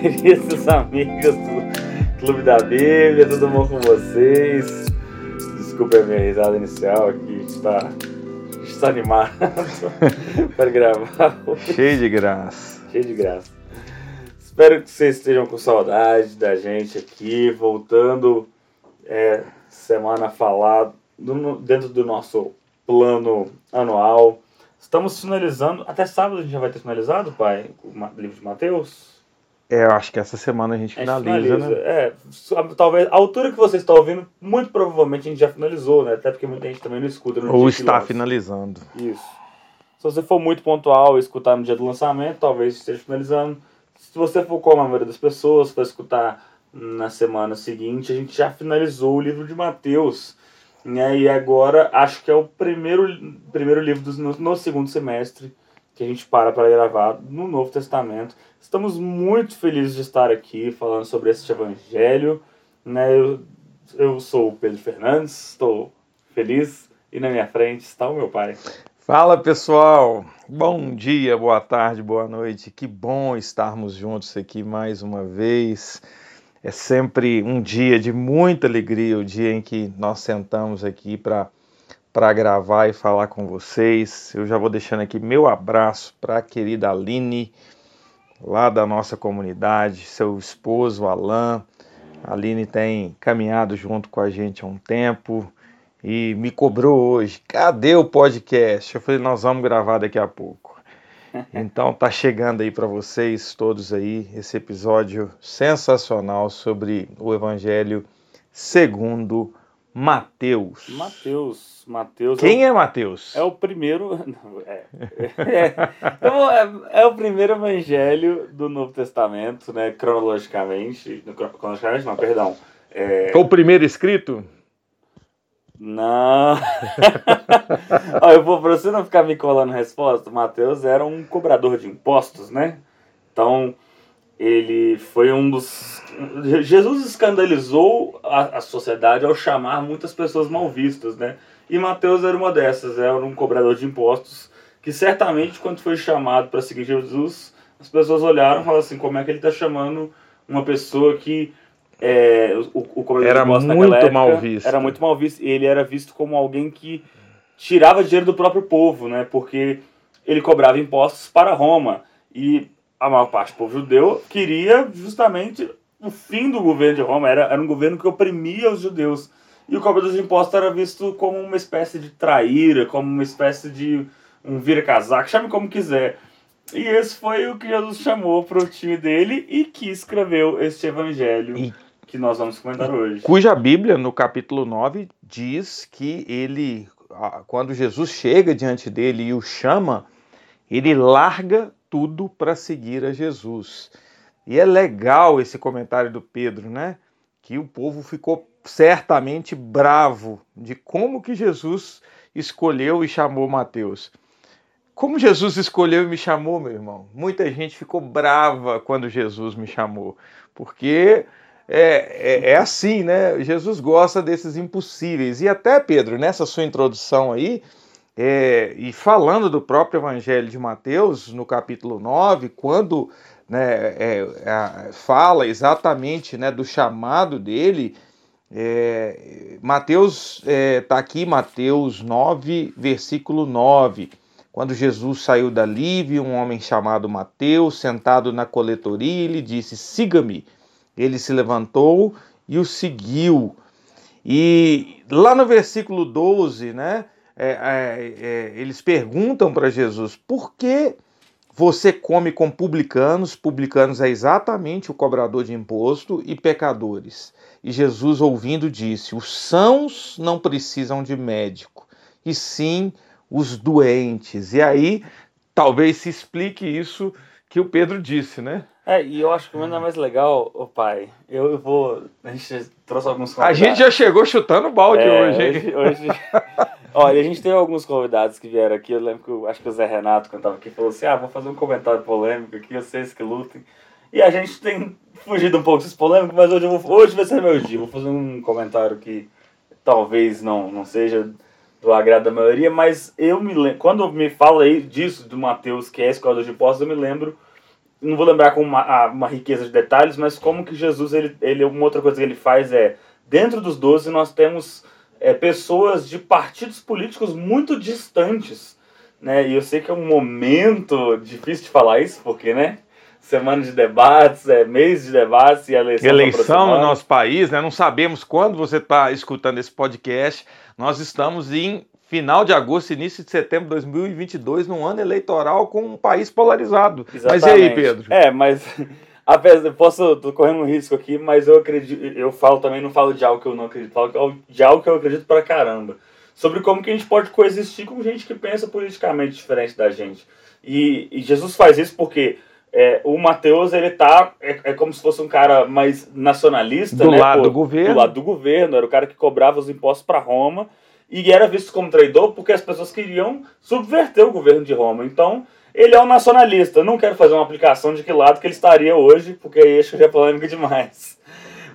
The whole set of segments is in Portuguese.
queridos amigos do Clube da Bíblia, tudo bom com vocês? Desculpa a minha risada inicial aqui, está, está animado para gravar. Cheio de graça. Cheio de graça. Espero que vocês estejam com saudade da gente aqui, voltando é, semana a falar do, dentro do nosso plano anual. Estamos finalizando, até sábado a gente já vai ter finalizado, pai, o livro de Mateus? É, eu acho que essa semana a gente finaliza, a gente finaliza. né? É, talvez, a altura que você está ouvindo, muito provavelmente a gente já finalizou, né? Até porque muita gente também não escuta no Ou está finalizando. Isso. Se você for muito pontual e escutar no dia do lançamento, talvez esteja finalizando. Se você for como a maioria das pessoas, for escutar na semana seguinte, a gente já finalizou o livro de Mateus. Né? E agora acho que é o primeiro, primeiro livro do, no, no segundo semestre que a gente para para gravar no Novo Testamento. Estamos muito felizes de estar aqui falando sobre esse evangelho. Né? Eu, eu sou o Pedro Fernandes, estou feliz e na minha frente está o meu pai. Fala pessoal, bom dia, boa tarde, boa noite. Que bom estarmos juntos aqui mais uma vez. É sempre um dia de muita alegria, o dia em que nós sentamos aqui para para gravar e falar com vocês. Eu já vou deixando aqui meu abraço para a querida Aline, lá da nossa comunidade, seu esposo Alain. A Aline tem caminhado junto com a gente há um tempo e me cobrou hoje. Cadê o podcast? Eu falei, nós vamos gravar daqui a pouco. Então tá chegando aí para vocês todos aí esse episódio sensacional sobre o Evangelho segundo Mateus. Mateus, Mateus. Quem é, o, é Mateus? É o primeiro. Não, é, é, é, é, o primeiro Evangelho do Novo Testamento, né? Cronologicamente, cronologicamente não, perdão. É... O primeiro escrito? Não. Ó, eu vou, pra você não ficar me colando resposta, Mateus era um cobrador de impostos, né? Então, ele foi um dos. Jesus escandalizou a, a sociedade ao chamar muitas pessoas mal vistas, né? E Mateus era uma dessas, era um cobrador de impostos que certamente, quando foi chamado para seguir Jesus, as pessoas olharam e falaram assim: como é que ele está chamando uma pessoa que é, o, o cobrador era de muito época, mal visto. Era muito mal visto. E ele era visto como alguém que tirava dinheiro do próprio povo, né? Porque ele cobrava impostos para Roma. E a maior parte do povo judeu queria justamente o fim do governo de Roma. Era, era um governo que oprimia os judeus. E o cobrador de impostos era visto como uma espécie de traíra, como uma espécie de um vira-casaco, chame como quiser. E esse foi o que Jesus chamou para o time dele e que escreveu este evangelho. E que nós vamos comentar hoje. Cuja Bíblia, no capítulo 9, diz que ele, quando Jesus chega diante dele e o chama, ele larga tudo para seguir a Jesus. E é legal esse comentário do Pedro, né? Que o povo ficou certamente bravo de como que Jesus escolheu e chamou Mateus. Como Jesus escolheu e me chamou, meu irmão? Muita gente ficou brava quando Jesus me chamou, porque é, é, é, assim, né? Jesus gosta desses impossíveis. E até, Pedro, nessa sua introdução aí, é, e falando do próprio Evangelho de Mateus, no capítulo 9, quando né, é, fala exatamente né, do chamado dele, é, Mateus está é, aqui, Mateus 9, versículo 9. Quando Jesus saiu dali, viu um homem chamado Mateus sentado na coletoria e lhe disse: Siga-me. Ele se levantou e o seguiu. E lá no versículo 12, né, é, é, é, eles perguntam para Jesus: por que você come com publicanos? Publicanos é exatamente o cobrador de imposto e pecadores. E Jesus, ouvindo, disse: os sãos não precisam de médico, e sim os doentes. E aí talvez se explique isso que o Pedro disse, né? É, e eu acho que o ainda mais legal, o pai, eu vou. A gente trouxe alguns convidados. A gente já chegou chutando balde é, hoje, hein? Hoje. hoje... Olha, a gente teve alguns convidados que vieram aqui. Eu lembro que eu, acho que o Zé Renato, quando estava aqui, falou assim: ah, vou fazer um comentário polêmico aqui, vocês que lutem. E a gente tem fugido um pouco desse polêmico, mas hoje, vou, hoje vai ser meu dia. Vou fazer um comentário que talvez não, não seja do agrado da maioria, mas eu me lembro. Quando me fala aí disso do Mateus, que é escola de postos, eu me lembro não vou lembrar com uma, uma riqueza de detalhes, mas como que Jesus, ele, ele, uma outra coisa que ele faz é, dentro dos doze nós temos é, pessoas de partidos políticos muito distantes, né? E eu sei que é um momento difícil de falar isso, porque, né? Semana de debates, é mês de debates e eleição. Tá eleição no nosso país, né? Não sabemos quando você está escutando esse podcast. Nós estamos em final de agosto, início de setembro de 2022, num ano eleitoral com um país polarizado. Exatamente. Mas e aí, Pedro? É, mas apesar, posso, tô correndo um risco aqui, mas eu acredito, eu falo também, não falo de algo que eu não acredito, falo de algo que eu acredito pra caramba. Sobre como que a gente pode coexistir com gente que pensa politicamente diferente da gente. E, e Jesus faz isso porque é, o Mateus, ele tá. É, é, como se fosse um cara mais nacionalista, do né? lado Pô, do governo. Do lado do governo, era o cara que cobrava os impostos para Roma e era visto como traidor porque as pessoas queriam subverter o governo de Roma. Então, ele é um nacionalista. Não quero fazer uma aplicação de que lado que ele estaria hoje, porque aí acho que já é polêmica demais.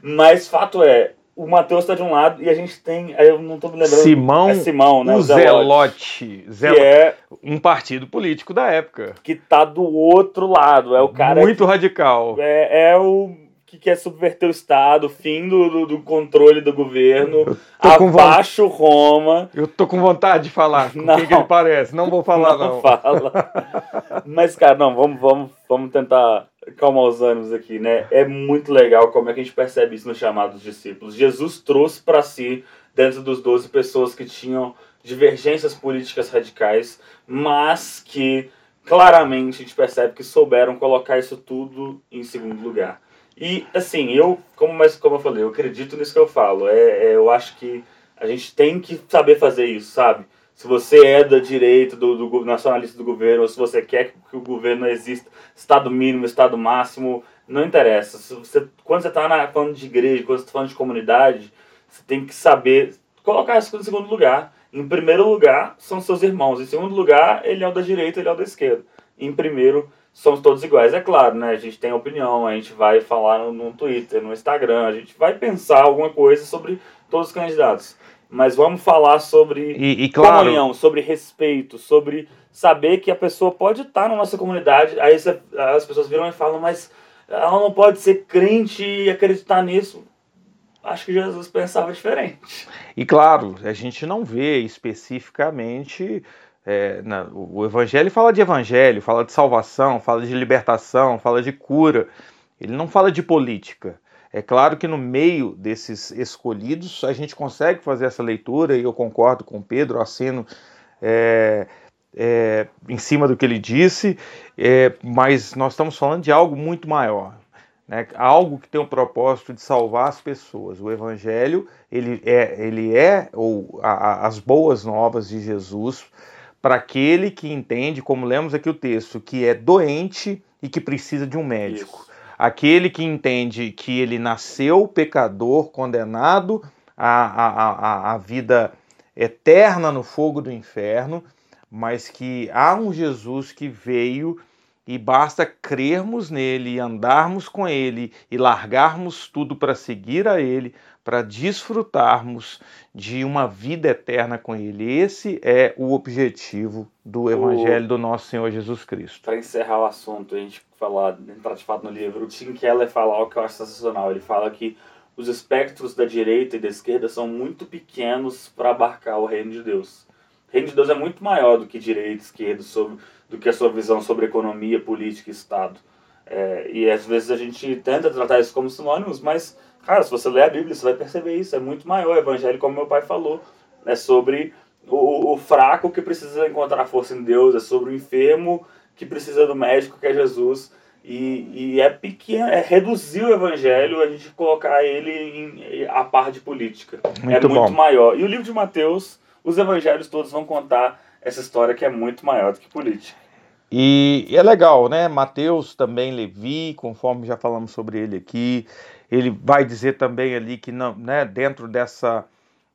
Mas fato é, o Mateus está de um lado e a gente tem, eu não estou me lembrando. Simão, é Simão, né? O Zelote. Zelote. Que é um partido político da época. Que tá do outro lado. É o cara. Muito que, radical. É, é o que quer subverter o Estado, fim do, do, do controle do governo, abaixo Roma. Eu tô com vontade de falar com não, quem que ele parece, não vou falar não. Não fala. Mas, cara, não, vamos, vamos, vamos tentar calmar os ânimos aqui, né? É muito legal como é que a gente percebe isso no chamado dos discípulos. Jesus trouxe para si, dentro dos doze pessoas que tinham divergências políticas radicais, mas que claramente a gente percebe que souberam colocar isso tudo em segundo lugar. E, assim, eu, como, mas, como eu falei, eu acredito nisso que eu falo. É, é, eu acho que a gente tem que saber fazer isso, sabe? Se você é da direita, do, do nacionalista do governo, ou se você quer que o governo exista, Estado mínimo, Estado máximo, não interessa. Se você, quando você está falando de igreja, quando você está falando de comunidade, você tem que saber colocar isso em segundo lugar. Em primeiro lugar, são seus irmãos. Em segundo lugar, ele é o da direita, ele é o da esquerda. Em primeiro, somos todos iguais. É claro, né? A gente tem opinião, a gente vai falar no, no Twitter, no Instagram, a gente vai pensar alguma coisa sobre todos os candidatos. Mas vamos falar sobre e, e claro, comunhão, sobre respeito, sobre saber que a pessoa pode estar na nossa comunidade. Aí as pessoas viram e falam, mas ela não pode ser crente e acreditar nisso. Acho que Jesus pensava diferente. E claro, a gente não vê especificamente é, na, o Evangelho fala de Evangelho, fala de salvação, fala de libertação, fala de cura. Ele não fala de política. É claro que no meio desses escolhidos a gente consegue fazer essa leitura, e eu concordo com Pedro, assino é, é, em cima do que ele disse, é, mas nós estamos falando de algo muito maior. Né? Algo que tem o propósito de salvar as pessoas. O Evangelho ele é, ele é ou a, a, as boas novas de Jesus para aquele que entende, como lemos aqui o texto, que é doente e que precisa de um médico. Isso. Aquele que entende que ele nasceu pecador, condenado à, à, à, vida eterna no fogo do inferno, mas que há um Jesus que veio e basta crermos nele e andarmos com ele e largarmos tudo para seguir a ele, para desfrutarmos de uma vida eterna com Ele. Esse é o objetivo do Evangelho o... do nosso Senhor Jesus Cristo. Para encerrar o assunto, a gente falar, entrar de fato no livro, o Tim Keller fala algo que eu acho sensacional. Ele fala que os espectros da direita e da esquerda são muito pequenos para abarcar o reino de Deus. O reino de Deus é muito maior do que direita e esquerda, sobre, do que a sua visão sobre economia, política e Estado. É, e às vezes a gente tenta tratar isso como sinônimos, mas Cara, se você ler a Bíblia, você vai perceber isso. É muito maior. O evangelho, como meu pai falou, é sobre o, o fraco que precisa encontrar força em Deus, é sobre o enfermo que precisa do médico, que é Jesus. E, e é pequeno, é reduzir o evangelho, a gente colocar ele em, a par de política. Muito é muito bom. maior. E o livro de Mateus, os evangelhos todos vão contar essa história que é muito maior do que política. E, e é legal, né? Mateus também, Levi, conforme já falamos sobre ele aqui, ele vai dizer também ali que não, né, dentro dessa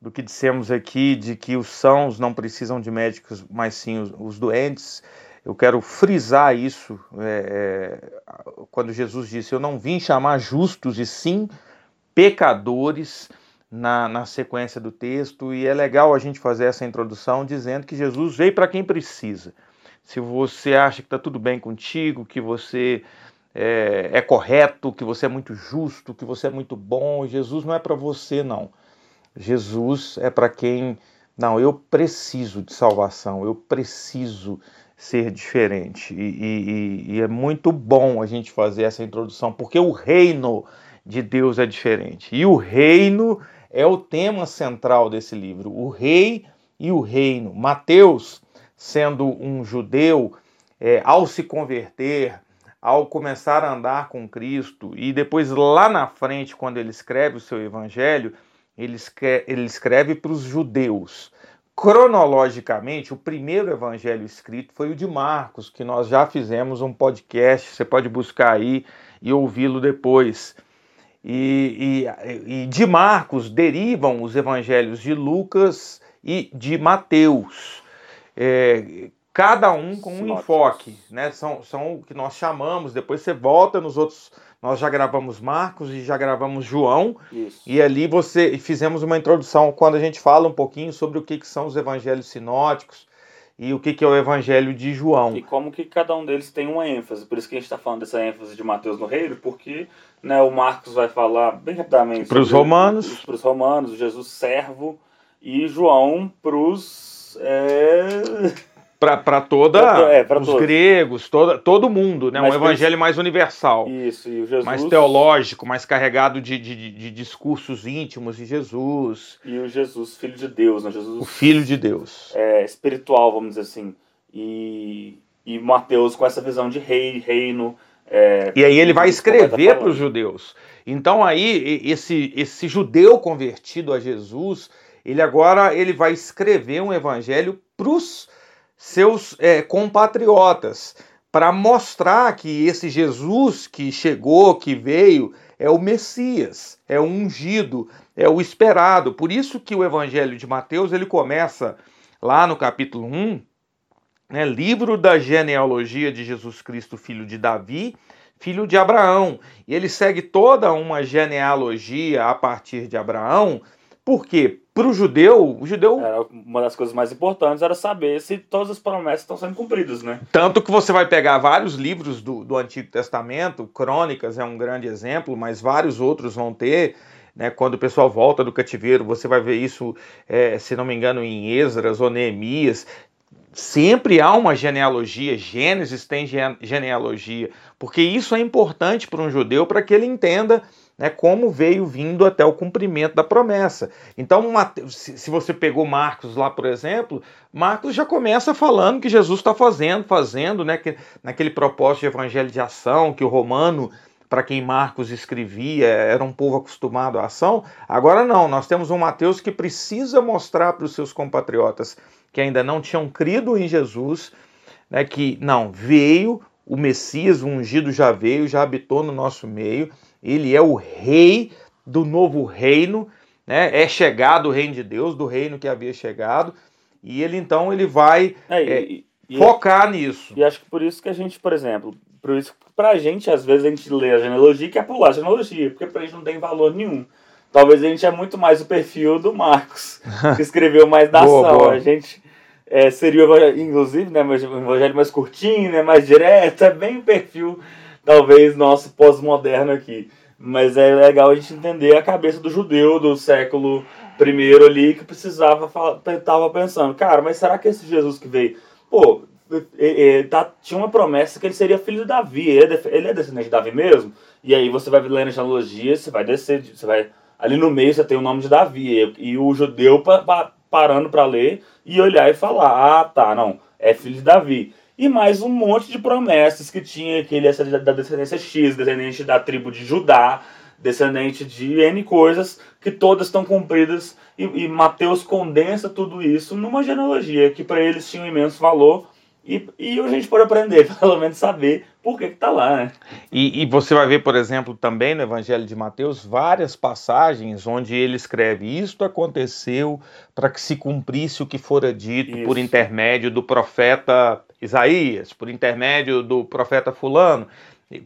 do que dissemos aqui, de que os sãos não precisam de médicos, mas sim os, os doentes. Eu quero frisar isso é, é, quando Jesus disse: Eu não vim chamar justos e sim pecadores, na, na sequência do texto. E é legal a gente fazer essa introdução dizendo que Jesus veio para quem precisa. Se você acha que está tudo bem contigo, que você é, é correto, que você é muito justo, que você é muito bom. Jesus não é para você, não. Jesus é para quem, não, eu preciso de salvação, eu preciso ser diferente. E, e, e, é muito bom a gente fazer essa introdução, porque o reino de Deus é diferente. E o reino é o tema central desse livro. O rei e o reino. Mateus, sendo um judeu, é, ao se converter, ao começar a andar com Cristo, e depois lá na frente, quando ele escreve o seu evangelho, ele escreve, ele escreve para os judeus cronologicamente, o primeiro evangelho escrito foi o de Marcos, que nós já fizemos um podcast, você pode buscar aí e ouvi-lo depois. E, e, e, de Marcos derivam os evangelhos de Lucas e de Mateus. É, cada um com um enfoque, né? São, são o que nós chamamos, depois você volta nos outros nós já gravamos Marcos e já gravamos João. Isso. E ali você fizemos uma introdução quando a gente fala um pouquinho sobre o que, que são os evangelhos sinóticos e o que, que é o evangelho de João. E como que cada um deles tem uma ênfase. Por isso que a gente está falando dessa ênfase de Mateus no reino, porque né, o Marcos vai falar bem rapidamente para os romanos, para os romanos, Jesus servo e João para os é para toda é, os todos. gregos, toda, todo mundo, né? Mas um evangelho mais universal. Isso, e o Jesus... Mais teológico, mais carregado de, de, de, discursos íntimos de Jesus. E o Jesus, filho de Deus, né? Jesus... O filho de Deus. É, espiritual, vamos dizer assim. E, e Mateus com essa visão de rei, reino... É, e aí ele vai escrever para os judeus. Então aí, esse, esse judeu convertido a Jesus, ele agora ele vai escrever um evangelho para os seus é, compatriotas, para mostrar que esse Jesus que chegou, que veio, é o Messias, é o ungido, é o esperado. Por isso que o Evangelho de Mateus ele começa lá no capítulo 1, né, livro da genealogia de Jesus Cristo, filho de Davi, filho de Abraão. E ele segue toda uma genealogia a partir de Abraão, porque para o judeu, o judeu. Era uma das coisas mais importantes era saber se todas as promessas estão sendo cumpridas, né? Tanto que você vai pegar vários livros do, do Antigo Testamento, Crônicas é um grande exemplo, mas vários outros vão ter. Né, quando o pessoal volta do cativeiro, você vai ver isso, é, se não me engano, em Esdras ou Neemias. Sempre há uma genealogia, Gênesis tem genealogia, porque isso é importante para um judeu para que ele entenda né, como veio vindo até o cumprimento da promessa. Então, se você pegou Marcos lá, por exemplo, Marcos já começa falando que Jesus está fazendo, fazendo, né, que, naquele propósito de evangelho de ação, que o romano, para quem Marcos escrevia, era um povo acostumado à ação. Agora não, nós temos um Mateus que precisa mostrar para os seus compatriotas que ainda não tinham crido em Jesus, né, que não, veio o Messias, o ungido já veio, já habitou no nosso meio, ele é o rei do novo reino, né? é chegado o reino de Deus, do reino que havia chegado, e ele então ele vai é, e, é, focar nisso. E acho que por isso que a gente, por exemplo, por isso pra gente, às vezes a gente lê a genealogia e quer pular a genealogia, porque pra gente não tem valor nenhum. Talvez a gente é muito mais o perfil do Marcos, que escreveu mais da boa, ação. Boa. A gente é, seria, inclusive, né, um evangelho mais curtinho, né, mais direto, é bem o perfil talvez nosso pós-moderno aqui. Mas é legal a gente entender a cabeça do judeu do século I ali que precisava, tava pensando, cara, mas será que esse Jesus que veio, pô, tá, tinha uma promessa que ele seria filho de Davi, ele é, ele é descendente de Davi mesmo? E aí você vai ler na genealogia, você vai descer, você vai ali no meio você tem o nome de Davi e, e o judeu pa, parando para ler e olhar e falar, ah, tá, não, é filho de Davi. E mais um monte de promessas que tinha que ele ia ser da descendência X, descendente da tribo de Judá, descendente de N coisas, que todas estão cumpridas, e, e Mateus condensa tudo isso numa genealogia que para eles tinha um imenso valor, e, e a gente pode aprender, pelo menos saber por que está lá. Né? E, e, você vai ver, por exemplo, também no Evangelho de Mateus, várias passagens onde ele escreve: Isto aconteceu para que se cumprisse o que fora dito Isso. por intermédio do profeta Isaías, por intermédio do profeta Fulano.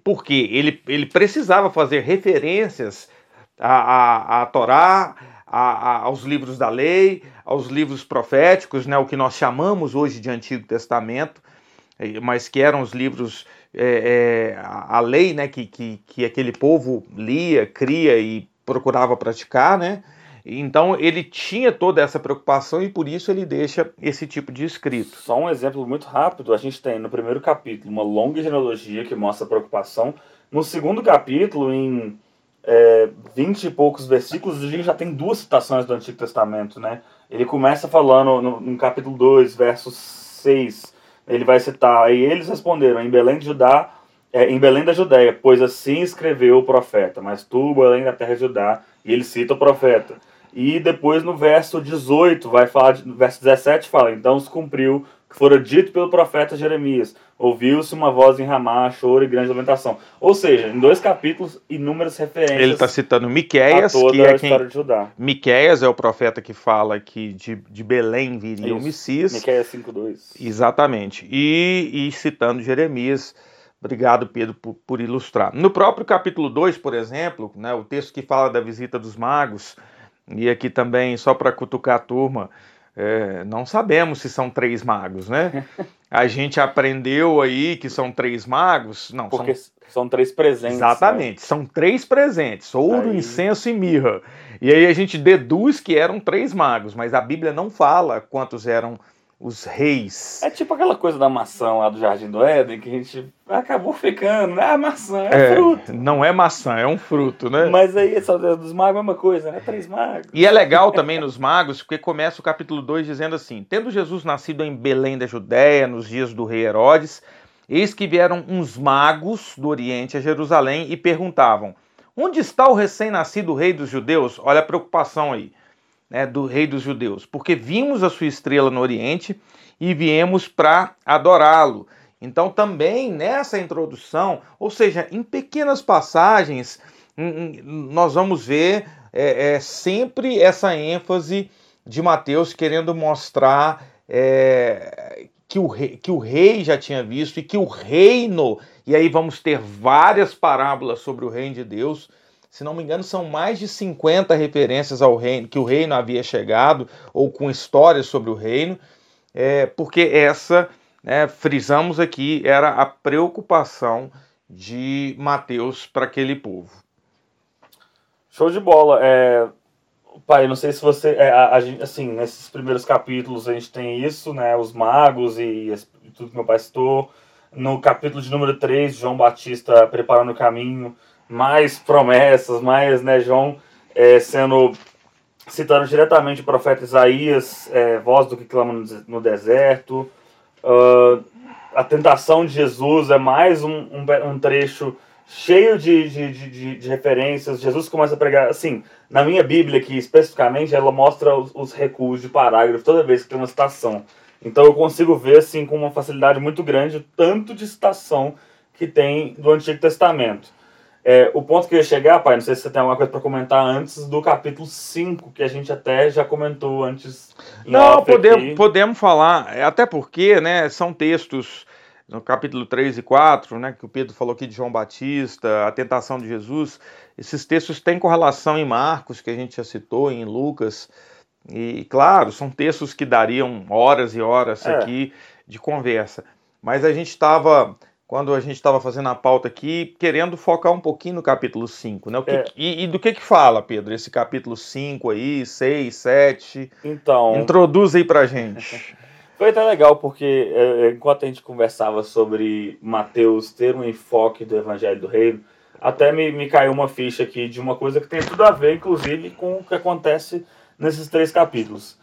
Porque ele, ele precisava fazer referências à, à, à Torá, a, a, aos livros da lei, aos livros proféticos, né, o que nós chamamos hoje de Antigo Testamento. mas que eram os livros, é, é, a lei né, que, que, que aquele povo lia, cria e procurava praticar, né? Então ele tinha toda essa preocupação e por isso ele deixa esse tipo de escrito. Só um exemplo muito rápido: a gente tem no primeiro capítulo uma longa genealogia que mostra a preocupação. No segundo capítulo, em é, 20 e poucos versículos, a gente já tem duas citações do Antigo Testamento, né? Ele começa falando no, no capítulo 2, verso 6, ele vai citar, aí eles responderam, em Belém de Judá, é, em Belém da Judéia, pois assim escreveu o profeta, mas tu, Belém da terra de Judá, e ele cita o profeta. E depois no verso 18, vai falar, no verso 17 fala, então se cumpriu fora dito pelo profeta Jeremias. Ouviu-se uma voz em Ramá, choro e grande lamentação. Ou seja, em dois capítulos, inúmeras referências. Ele está citando Miqueias, que é quem... de Judá. Miqueias é o profeta que fala que de, de Belém viria Isso. o Messias. Miqueias 5.2. Exatamente. E, e citando Jeremias. Obrigado, Pedro, por, por, ilustrar. No próprio capítulo 2, por exemplo, né, o texto que fala da visita dos magos, e aqui também, só para cutucar a turma, é, não sabemos se são três magos, né? A gente aprendeu aí que são três magos. Não, Porque são, são três presentes. Exatamente, né? são três presentes: ouro, aí... incenso e mirra. E aí a gente deduz que eram três magos, mas a Bíblia não fala quantos eram os reis. É tipo aquela coisa da maçã lá do Jardim do Éden, que a gente acabou ficando, né? A maçã é, é fruto. Não é maçã, é um fruto, né? Mas aí, só dos magos é uma coisa, né? Três magos. E é legal também nos magos, porque começa o capítulo 2 dizendo assim: Tendo Jesus nascido em Belém da Judéia, nos dias do rei Herodes, eis que vieram uns magos do Oriente a Jerusalém e perguntavam: Onde está o recém-nascido rei dos judeus? Olha a preocupação aí né, do rei dos judeus, porque vimos a sua estrela no Oriente e viemos para adorá-lo. Então, também nessa introdução, ou seja, em pequenas passagens, nós vamos ver é, é, sempre essa ênfase de Mateus querendo mostrar é, que, o rei, que o rei já tinha visto e que o reino, e aí vamos ter várias parábolas sobre o reino de Deus se não me engano, são mais de 50 referências ao reino, que o reino havia chegado, ou com histórias sobre o reino, é, porque essa, né, frisamos aqui, era a preocupação de Mateus para aquele povo. Show de bola. É, pai, não sei se você. É, a, a, assim, nesses primeiros capítulos a gente tem isso, né? Os magos e, e tudo que meu pai citou. No capítulo de número 3, João Batista preparando o caminho mais promessas, mais, né, João é, sendo citando diretamente o profeta Isaías, é, voz do que clama no, deserto. Uh, a tentação de Jesus é mais um, um, um trecho cheio de, de, de, de, referências. Jesus começa a pregar, assim, na minha Bíblia aqui especificamente, ela mostra os, os recuos de parágrafo toda vez que tem uma citação. Então eu consigo ver, assim, com uma facilidade muito grande, o tanto de citação que tem do Antigo Testamento. É, o ponto que eu ia chegar, pai, não sei se você tem alguma coisa para comentar antes do capítulo 5, que a gente até já comentou antes. Não, podemos, podemos falar, é, até porque né, são textos no capítulo 3 e 4, né, que o Pedro falou aqui de João Batista, a tentação de Jesus. Esses textos têm correlação em Marcos, que a gente já citou, em Lucas. E, claro, são textos que dariam horas e horas é. aqui de conversa. Mas a gente estava quando a gente estava fazendo a pauta aqui, querendo focar um pouquinho no capítulo 5, né? Que, é. e, e, do que que fala, Pedro, esse capítulo 5 aí, 6, 7? Então... Introduz aí pra gente. Foi até legal, porque é, enquanto a gente conversava sobre Mateus ter um enfoque do Evangelho do Reino, até me, me caiu uma ficha aqui de uma coisa que tem tudo a ver, inclusive, com o que acontece nesses três capítulos.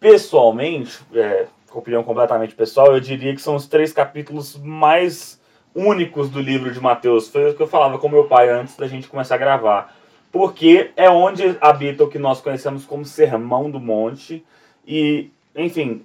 Pessoalmente, é, opinião completamente pessoal, eu diria que são os três capítulos mais únicos do livro de Mateus. Foi o que eu falava com meu pai antes da gente começar a gravar. Porque é onde habita o que nós conhecemos como Sermão do Monte. E, enfim,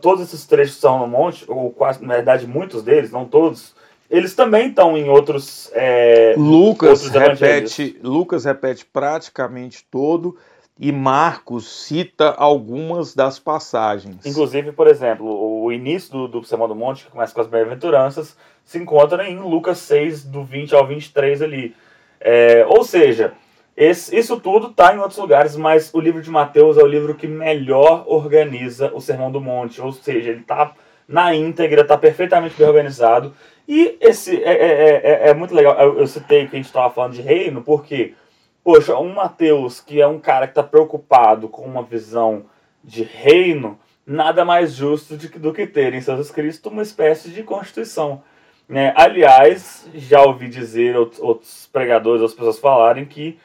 todos esses trechos são no monte, ou quase, na verdade, muitos deles, não todos, eles também estão em outros. É, Lucas, outros repete, Lucas repete praticamente todo e Marcos cita algumas das passagens. Inclusive, por exemplo, início do, do Sermão do Monte, que começa com as bem-aventuranças, se encontra em Lucas 6, do 20 ao 23 ali. É, ou seja, esse, isso tudo está em outros lugares, mas o livro de Mateus é o livro que melhor organiza o Sermão do Monte. Ou seja, ele está na íntegra, está perfeitamente bem organizado. E esse é, é, é, é muito legal. Eu, eu citei que a gente estava falando de reino, porque, poxa, um Mateus que é um cara que está preocupado com uma visão de reino, nada mais justo de, do que ter em seus escritos uma espécie de constituição. Né? Aliás, já ouvi dizer outros, outros pregadores, outras pessoas falarem que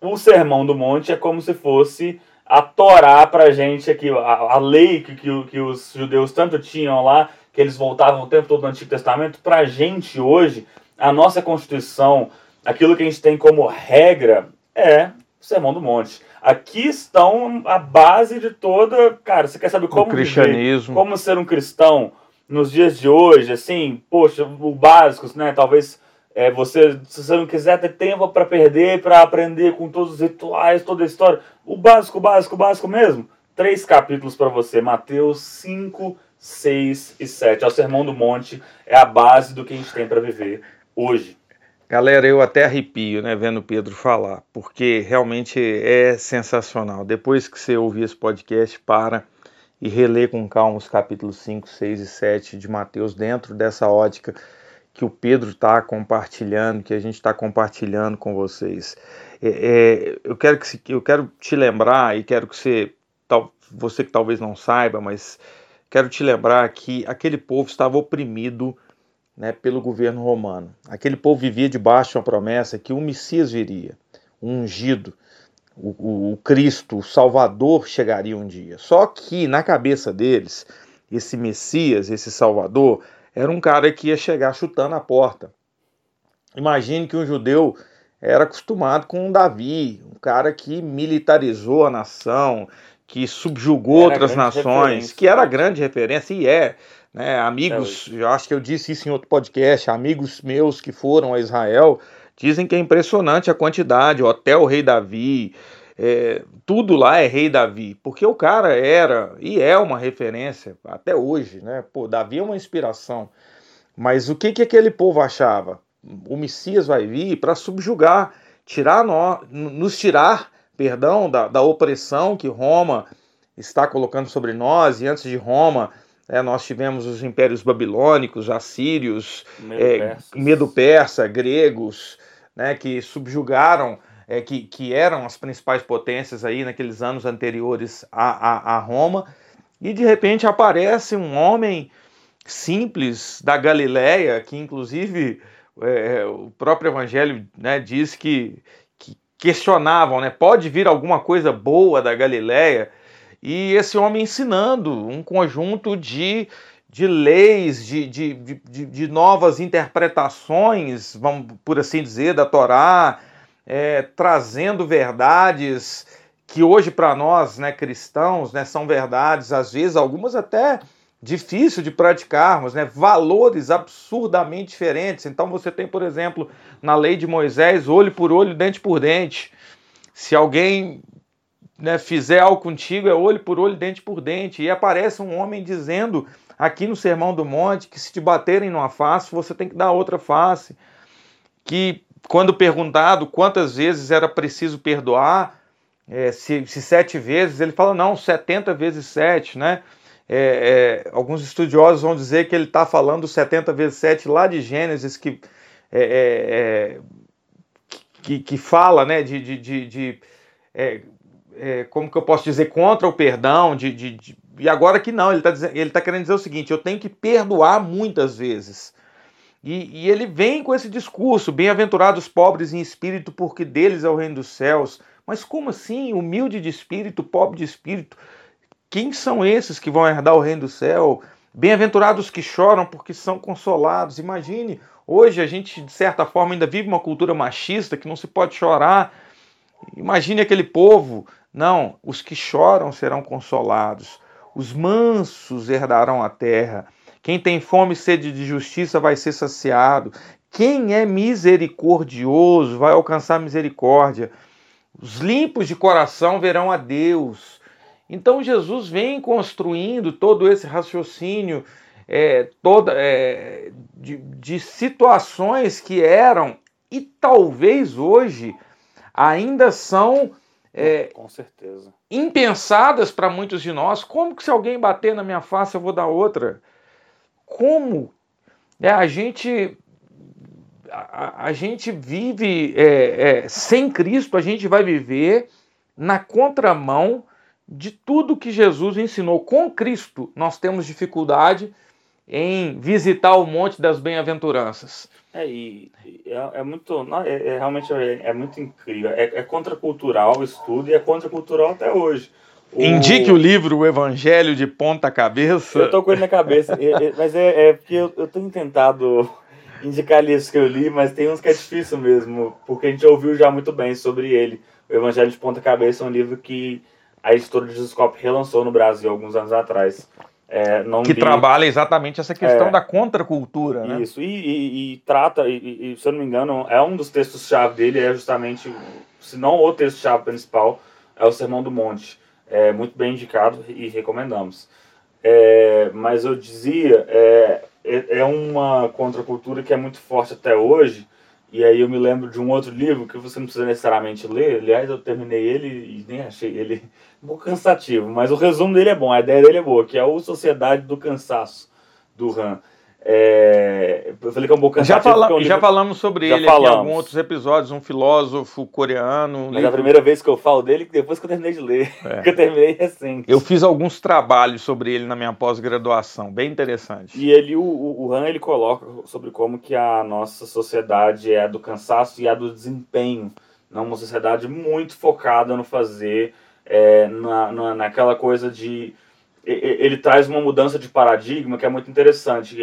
o Sermão do Monte é como se fosse a Torá pra gente aqui, a, a lei que, que, que, os judeus tanto tinham lá, que eles voltavam o tempo todo no Antigo Testamento, pra gente hoje, a nossa Constituição, aquilo que a gente tem como regra é o Sermão do Monte. Aqui estão a base de toda. Cara, você quer saber como. O cristianismo. Viver, como ser um cristão nos dias de hoje, assim, poxa, o básico, né? Talvez é, você, se você não quiser ter tempo para perder, para aprender com todos os rituais, toda a história, o básico, o básico, o básico mesmo. Três capítulos para você: Mateus 5, 6 e 7. É o Sermão do Monte, é a base do que a gente tem para viver hoje. Galera, eu até arrepio, né, vendo Pedro falar, porque realmente é sensacional. Depois que você ouvir esse podcast, para e relê com calma os capítulos 5, 6 e 7 de Mateus dentro dessa ótica que o Pedro está compartilhando, que a gente está compartilhando com vocês. É, é, eu, quero que, eu quero te lembrar e quero que você, tal, você que talvez não saiba, mas quero te lembrar que aquele povo estava oprimido né, pelo governo romano. Aquele povo vivia debaixo de uma promessa que o Messias viria, o ungido, o, o, o Cristo, o Salvador chegaria um dia. Só que na cabeça deles, esse Messias, esse Salvador, era um cara que ia chegar chutando a porta. Imagine que um judeu era acostumado com Davi, um cara que militarizou a nação, que subjugou era outras nações, que era grande referência e é. Né, amigos, é eu acho que eu disse isso em outro podcast, amigos meus que foram a Israel dizem que é impressionante a quantidade, o Hotel Rei Davi, é, tudo lá é Rei Davi, porque o cara era e é uma referência até hoje, né? Pô, Davi é uma inspiração. Mas o que que aquele povo achava? O Messias vai vir para subjugar, tirar nós, nos tirar, perdão, da, da opressão que Roma está colocando sobre nós, e antes de Roma é, nós tivemos os impérios babilônicos, assírios, Medo-Persa, é, gregos, né, que subjugaram, é, que, que eram as principais potências aí naqueles anos anteriores a, a, a Roma, e de repente aparece um homem simples da Galileia, que inclusive é, o próprio Evangelho né, diz que, que questionavam, né, pode vir alguma coisa boa da Galileia, e esse homem ensinando um conjunto de, de leis, de, de, de, de novas interpretações, vamos por assim dizer, da Torá, é, trazendo verdades que hoje para nós, né, cristãos, né, são verdades, às vezes algumas até difícil de praticarmos, né, valores absurdamente diferentes. Então você tem, por exemplo, na lei de Moisés, olho por olho, dente por dente. Se alguém né, fizer algo contigo, é olho por olho, dente por dente. E aparece um homem dizendo aqui no Sermão do Monte que se te baterem numa face, você tem que dar outra face. Que quando perguntado quantas vezes era preciso perdoar, é, se, se, sete vezes, ele fala, não, 70 vezes sete, né? É, é, alguns estudiosos vão dizer que ele está falando 70 vezes 7 lá de Gênesis, que, é, é, é, que, que, fala né, de, de, de, de é, como que eu posso dizer, contra o perdão, de, de, de e agora que não, ele está tá querendo dizer o seguinte: eu tenho que perdoar muitas vezes. E, e ele vem com esse discurso: bem-aventurados pobres em espírito, porque deles é o reino dos céus. Mas como assim? Humilde de espírito, pobre de espírito. Quem são esses que vão herdar o reino do céu? Bem-aventurados que choram, porque são consolados. Imagine, hoje a gente, de certa forma, ainda vive uma cultura machista que não se pode chorar. Imagine aquele povo não, os que choram serão consolados, os mansos herdarão a terra. Quem tem fome e sede de justiça vai ser saciado. Quem é misericordioso vai alcançar misericórdia. Os limpos de coração verão a Deus. Então Jesus vem construindo todo esse raciocínio é, toda, é, de, de situações que eram e talvez hoje ainda são é, com certeza. impensadas para muitos de nós. Como que se alguém bater na minha face eu vou dar outra? como é, a gente a, a gente vive é, é, sem Cristo, a gente vai viver na contramão de tudo que Jesus ensinou. Com Cristo, nós temos dificuldade em visitar o Monte das Bem-aventuranças. É, e é, é muito. Não, é, é, realmente é, é, muito incrível. É, é contracultural o estudo e é contracultural até hoje. O... Indique o livro O Evangelho de Ponta Cabeça. Eu tô com ele na cabeça, mas é, é porque eu, eu tenho tentado indicar livros que eu li, mas tem uns que é difícil mesmo, porque a gente ouviu já muito bem sobre ele. O Evangelho de Ponta Cabeça é um livro que a editora de Juscop relançou no Brasil alguns anos atrás. É, que li... trabalha exatamente essa questão é, da contracultura, né? Isso, e, e, e trata, e, se eu não me engano, é um dos textos-chave dele, é justamente, se não o texto-chave principal, é o Sermão do Monte. É muito bem indicado e recomendamos. É, mas eu dizia, é, é, é uma contracultura que é muito forte até hoje, e aí eu me lembro de um outro livro que você não precisa necessariamente ler. Aliás, eu terminei ele e nem achei ele um pouco cansativo, mas o resumo dele é bom, a ideia dele é boa, que é o Sociedade do Cansaço, do Han. É, eu falei que é um pouco cansativo. Já, fala, é um livro... já falamos sobre já ele falamos. aqui em alguns outros episódios, um filósofo coreano. Mas livro... é a primeira vez que eu falo dele depois que eu terminei de ler, é. que eu terminei recente. Eu fiz alguns trabalhos sobre ele na minha pós-graduação, bem interessante. E ele, o, o Han ele coloca sobre como que a nossa sociedade é a do cansaço e a do desempenho. Não uma sociedade muito focada no fazer, é, na, na, naquela coisa de ele traz uma mudança de paradigma que é muito interessante.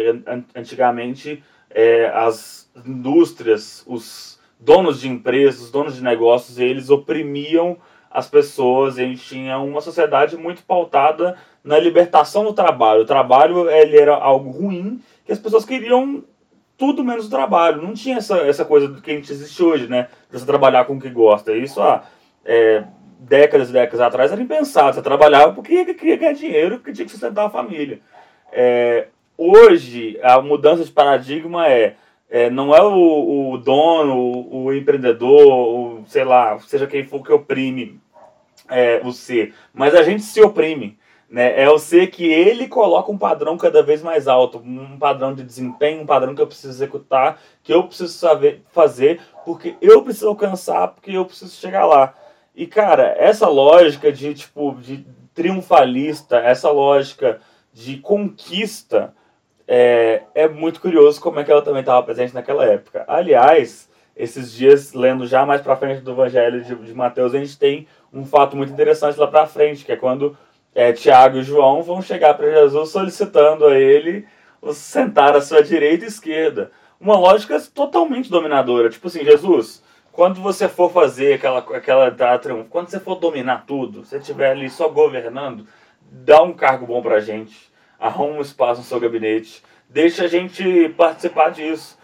Antigamente, é, as indústrias, os donos de empresas, os donos de negócios, eles oprimiam as pessoas. A gente tinha uma sociedade muito pautada na libertação do trabalho. O trabalho ele era algo ruim que as pessoas queriam tudo menos o trabalho. Não tinha essa, essa coisa que a gente existe hoje, né? De você trabalhar com o que gosta. Isso, ah, é, décadas e décadas atrás era impensado. Você trabalhava porque queria ganhar dinheiro, porque tinha que sustentar a família. É, hoje, a mudança de paradigma é, é não é o, o dono, o, o, empreendedor, o, sei lá, seja quem for que oprime é, o ser, mas a gente se oprime. Né? É o ser que ele coloca um padrão cada vez mais alto, um padrão de desempenho, um padrão que eu preciso executar, que eu preciso saber fazer, porque eu preciso alcançar, porque eu preciso chegar lá. E, cara, essa lógica de, tipo, de triunfalista, essa lógica de conquista, é, é muito curioso como é que ela também estava presente naquela época. Aliás, esses dias, lendo já mais para frente do Evangelho de, de, Mateus, a gente tem um fato muito interessante lá para frente, que é quando é, Tiago e João vão chegar para Jesus solicitando a ele sentar à sua direita e esquerda. Uma lógica totalmente dominadora. Tipo assim, Jesus, quando você for fazer aquela, aquela triunfo, quando você for dominar tudo, você estiver ali só governando, dá um cargo bom pra gente, arruma um espaço no seu gabinete, deixa a gente participar disso.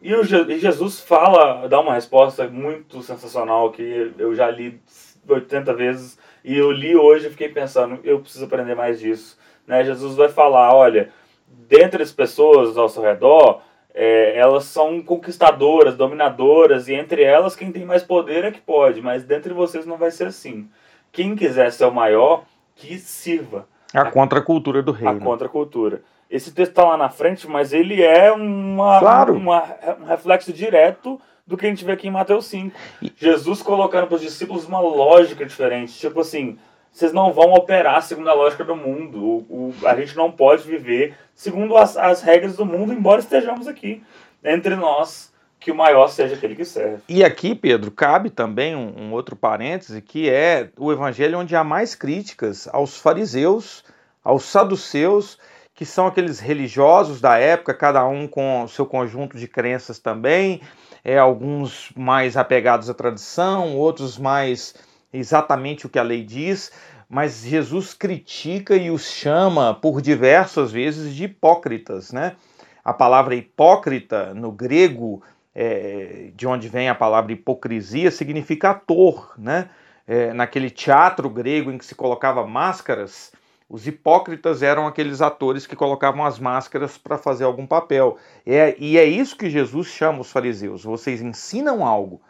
E o Je Jesus fala, dá uma resposta muito sensacional que eu já li 80 vezes e eu li hoje e fiquei pensando, eu preciso aprender mais disso. Né? Jesus vai falar, olha, dentre as pessoas ao seu redor, é, elas são conquistadoras, dominadoras, e entre elas quem tem mais poder é que pode, mas dentre vocês não vai ser assim. Quem quiser ser o maior, que sirva. A, a contracultura do reino. A contracultura. Esse texto está lá na frente, mas ele é uma, claro. uma, um reflexo direto do que a gente vê aqui em Mateus 5. Jesus colocando para os discípulos uma lógica diferente. Tipo assim, vocês não vão operar segundo a lógica do mundo. O, o, a gente não pode viver segundo as, as regras do mundo, embora estejamos aqui entre nós, que o maior seja aquele que serve. E aqui, Pedro, cabe também um, um outro parêntese, que é o evangelho onde há mais críticas aos fariseus, aos saduceus, que são aqueles religiosos da época, cada um com seu conjunto de crenças também, é, alguns mais apegados à tradição, outros mais exatamente o que a lei diz, mas Jesus critica e os chama por diversas vezes de hipócritas, né? A palavra hipócrita no grego, é, de onde vem a palavra hipocrisia, significa ator, né? É, naquele teatro grego em que se colocava máscaras, os hipócritas eram aqueles atores que colocavam as máscaras para fazer algum papel. É, e é isso que Jesus chama os fariseus. Vocês ensinam algo,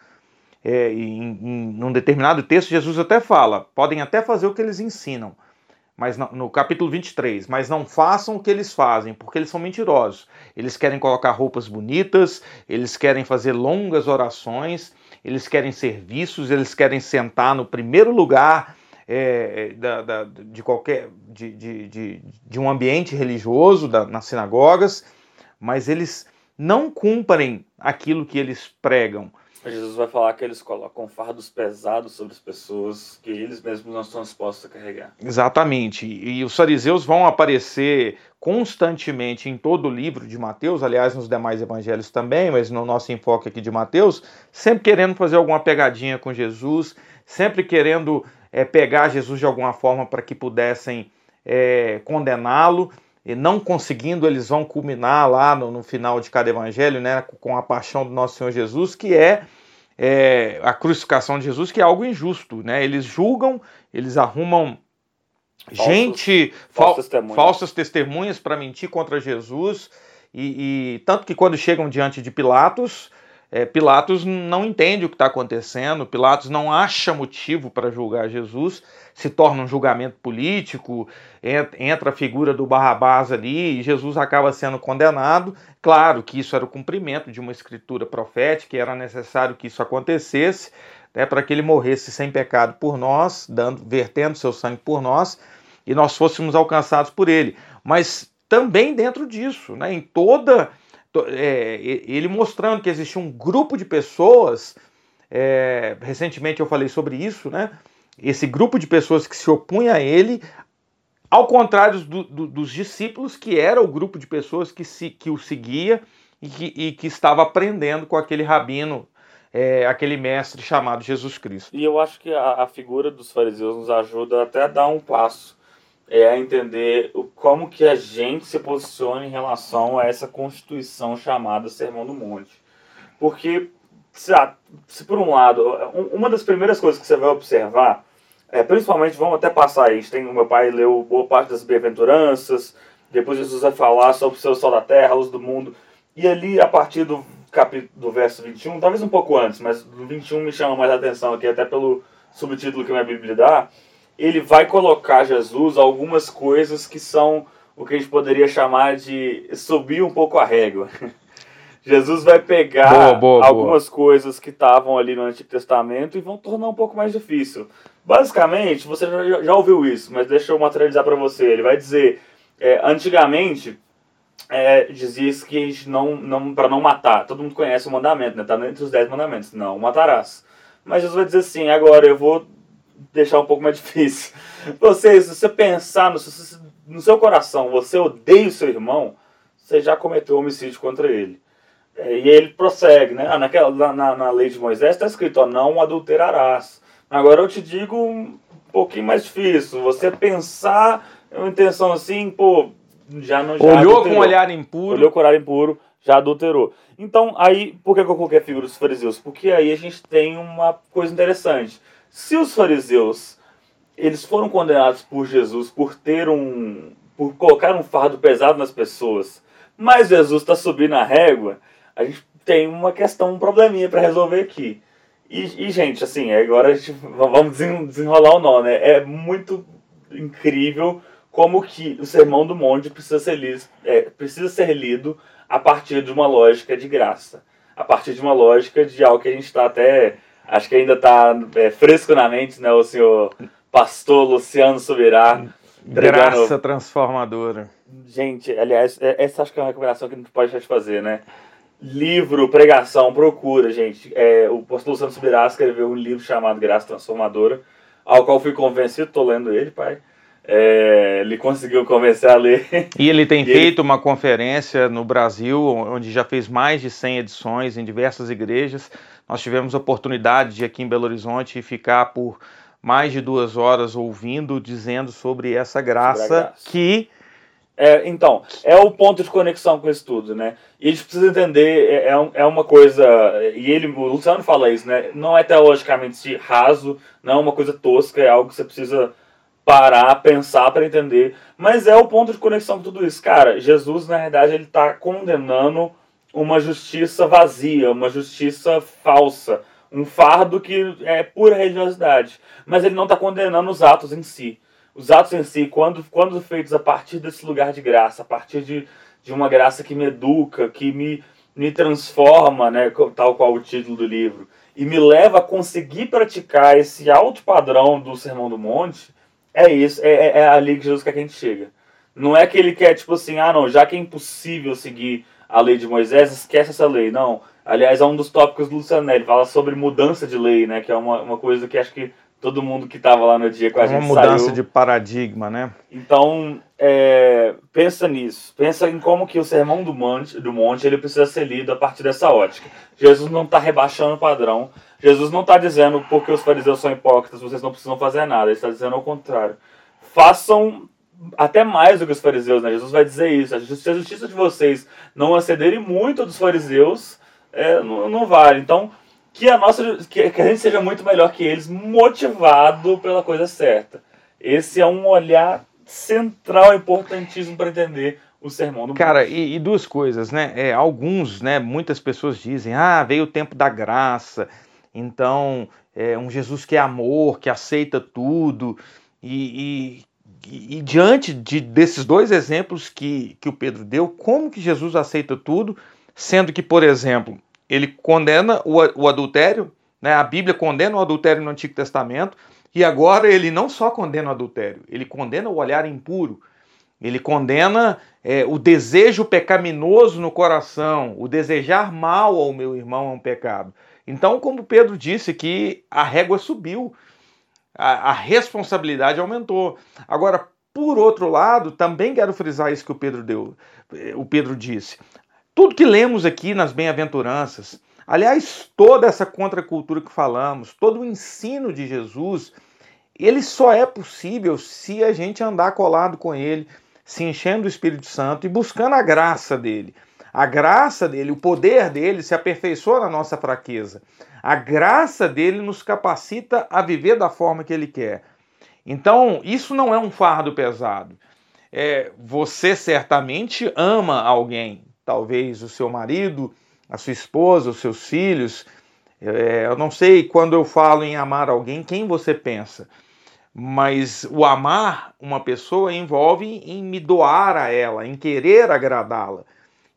é, em, em um determinado texto, Jesus até fala: podem até fazer o que eles ensinam, mas não, no capítulo 23, mas não façam o que eles fazem, porque eles são mentirosos. Eles querem colocar roupas bonitas, eles querem fazer longas orações, eles querem serviços, eles querem sentar no primeiro lugar é, da, da, de qualquer de, de, de, de um ambiente religioso da, nas sinagogas, mas eles não cumprem aquilo que eles pregam. Jesus vai falar que eles colocam fardos pesados sobre as pessoas que eles mesmos não estão dispostos a carregar. Exatamente. E os fariseus vão aparecer constantemente em todo o livro de Mateus, aliás, nos demais evangelhos também, mas no nosso enfoque aqui de Mateus, sempre querendo fazer alguma pegadinha com Jesus, sempre querendo é, pegar Jesus de alguma forma para que pudessem é, condená-lo. E não conseguindo, eles vão culminar lá no, no, final de cada evangelho, né, com a paixão do nosso Senhor Jesus, que é, é a crucificação de Jesus, que é algo injusto. Né? Eles julgam, eles arrumam Falsos, gente, falsas testemunhas, falsas testemunhas para mentir contra Jesus. E, e, tanto que quando chegam diante de Pilatos, é, Pilatos não entende o que está acontecendo, Pilatos não acha motivo para julgar Jesus, se torna um julgamento político, entra a figura do Barrabás ali e Jesus acaba sendo condenado. Claro que isso era o cumprimento de uma escritura profética, e era necessário que isso acontecesse, né, para que ele morresse sem pecado por nós, dando, vertendo seu sangue por nós, e nós fôssemos alcançados por ele. Mas também dentro disso, né, em toda é, ele mostrando que existia um grupo de pessoas, é, recentemente eu falei sobre isso, né? Esse grupo de pessoas que se opunha a ele, ao contrário do, do, dos discípulos, que era o grupo de pessoas que, se, que o seguia e que, e que estava aprendendo com aquele rabino, é, aquele mestre chamado Jesus Cristo. E eu acho que a, a figura dos fariseus nos ajuda até a dar um passo é entender o, como que a gente se posiciona em relação a essa constituição chamada Sermão do Monte. Porque, se, se por um lado, uma das primeiras coisas que você vai observar, é, principalmente, vamos até passar aí, tem, o meu pai leu boa parte das bem-aventuranças, depois Jesus vai falar sobre o seu sol da terra, a luz do mundo, e ali, a partir do, do verso 21, talvez um pouco antes, mas do 21 me chama mais a atenção aqui, até pelo subtítulo que minha Bíblia dá, ele vai colocar Jesus algumas coisas que são o que a gente poderia chamar de subir um pouco a régua. Jesus vai pegar boa, boa, algumas boa. coisas que estavam ali no Antigo Testamento e vão tornar um pouco mais difícil. Basicamente, você já, já ouviu isso, mas deixa eu materializar para você. Ele vai dizer, é, antigamente, é, dizia que a gente não, não para não matar. Todo mundo conhece o mandamento, né? Tá entre os dez mandamentos. Não matarás. Mas Jesus vai dizer assim, agora eu vou deixar um pouco mais difícil. Você, se você pensar no, no seu coração, você odeia o seu irmão, você já cometeu homicídio contra ele. É, e ele prossegue, né? Ah, naquela, na, na lei de Moisés está escrito, ó, não adulterarás. Agora eu te digo um pouquinho mais difícil. Você pensar uma intenção assim, pô, já não já Olhou adulterou. com olhar impuro. Olhou com olhar impuro, já adulterou. Então, aí, por que eu coloquei a figura dos fariseus? Porque aí a gente tem uma coisa interessante. Se os fariseus eles foram condenados por Jesus por ter um por colocar um fardo pesado nas pessoas, mas Jesus está subindo a régua, a gente tem uma questão, um probleminha para resolver aqui. E, e, gente, assim, agora a gente, vamos desenrolar o nó, né? É muito incrível como que o Sermão do Monte precisa ser, lido, é, precisa ser lido a partir de uma lógica de graça. A partir de uma lógica de algo que a gente está até Acho que ainda está é, fresco na mente, né, o senhor pastor Luciano Subirá. Graça transformadora. Gente, aliás, é, essa acho que é uma recomendação que a gente pode deixar de fazer, né? Livro, pregação, procura, gente. É, o pastor Luciano Subirá escreveu um livro chamado Graça Transformadora, ao qual fui convencido, estou lendo ele, pai. É, ele conseguiu convencer a ler. E ele tem e feito ele... uma conferência no Brasil, onde já fez mais de 100 edições em diversas igrejas. Nós tivemos a oportunidade de aqui em Belo Horizonte ficar por mais de duas horas ouvindo, dizendo sobre essa graça, sobre graça. que. É, então, é o ponto de conexão com isso tudo, né? E a gente precisa entender, é, é, é uma coisa, e ele, o Luciano fala isso, né? Não é teologicamente raso, não é uma coisa tosca, é algo que você precisa parar, pensar para entender. Mas é o ponto de conexão com tudo isso. Cara, Jesus, na verdade, ele está condenando uma justiça vazia, uma justiça falsa, um fardo que é pura religiosidade. Mas ele não está condenando os atos em si. os atos em si, quando, quando feitos a partir desse lugar de graça, a partir de, de uma graça que me educa, que me, me transforma, né, tal qual o título do livro, e me leva a conseguir praticar esse alto padrão do Sermão do Monte, é isso, é, é, é ali que Jesus quer que a gente chega. Não é que ele quer, tipo assim, ah, não, já que é impossível seguir a lei de Moisés, esquece essa lei. Não. Aliás, é um dos tópicos do Lucianelli, fala sobre mudança de lei, né? Que é uma, uma coisa que acho que todo mundo que estava lá no dia com a gente Uma mudança saiu. de paradigma, né? Então, é, pensa nisso. Pensa em como que o Sermão do Monte, do Monte ele precisa ser lido a partir dessa ótica. Jesus não está rebaixando o padrão. Jesus não está dizendo porque os fariseus são hipócritas, vocês não precisam fazer nada. Ele está dizendo ao contrário. Façam até mais do que os fariseus, né? Jesus vai dizer isso. Se a justiça de vocês não acederem muito dos fariseus, é, não, não vale. Então, que a nossa que, que a gente seja muito melhor que eles, motivado pela coisa certa. Esse é um olhar central, importantíssimo para entender o sermão do Cara, e, e, duas coisas, né? É, alguns, né? Muitas pessoas dizem, ah, veio o tempo da graça, então é um Jesus que é amor, que aceita tudo, e, e, e diante de, desses dois exemplos que, que o Pedro deu, como que Jesus aceita tudo, sendo que, por exemplo, ele condena o, o adultério, né? a Bíblia condena o adultério no Antigo Testamento, e agora ele não só condena o adultério, ele condena o olhar impuro, ele condena é, o desejo pecaminoso no coração, o desejar mal ao meu irmão é um pecado. Então, como Pedro disse, que a régua subiu, a, a responsabilidade aumentou. Agora, por outro lado, também quero frisar isso que o Pedro deu, o Pedro disse. Tudo que lemos aqui nas bem-aventuranças, aliás, toda essa contracultura que falamos, todo o ensino de Jesus, ele só é possível se a gente andar colado com ele, se enchendo do Espírito Santo e buscando a graça dele. A graça dele, o poder dele se aperfeiçoa na nossa fraqueza. A graça dele nos capacita a viver da forma que ele quer. Então, isso não é um fardo pesado. É, você certamente ama alguém, talvez o seu marido, a sua esposa, os seus filhos. É, eu não sei quando eu falo em amar alguém, quem você pensa. Mas o amar uma pessoa envolve em me doar a ela, em querer agradá-la.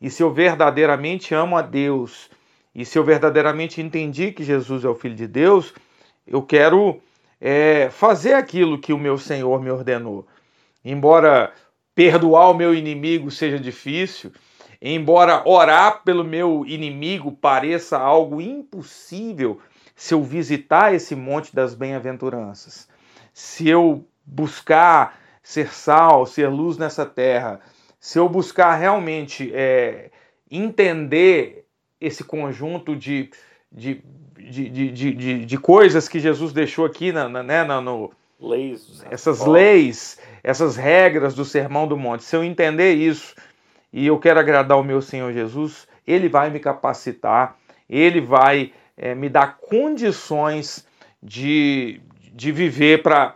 E se eu verdadeiramente amo a Deus, e se eu verdadeiramente entendi que Jesus é o Filho de Deus, eu quero é, fazer aquilo que o meu Senhor me ordenou. Embora perdoar o meu inimigo seja difícil, Embora orar pelo meu inimigo pareça algo impossível, se eu visitar esse monte das bem-aventuranças, se eu buscar ser sal, ser luz nessa terra, se eu buscar realmente é, entender esse conjunto de, de, de, de, de, coisas que Jesus deixou aqui na, na, né, na no, leis, essas leis, essas regras do Sermão do Monte, se eu entender isso, e eu quero agradar o meu Senhor Jesus, Ele vai me capacitar, Ele vai é, me dar condições de, de viver pra,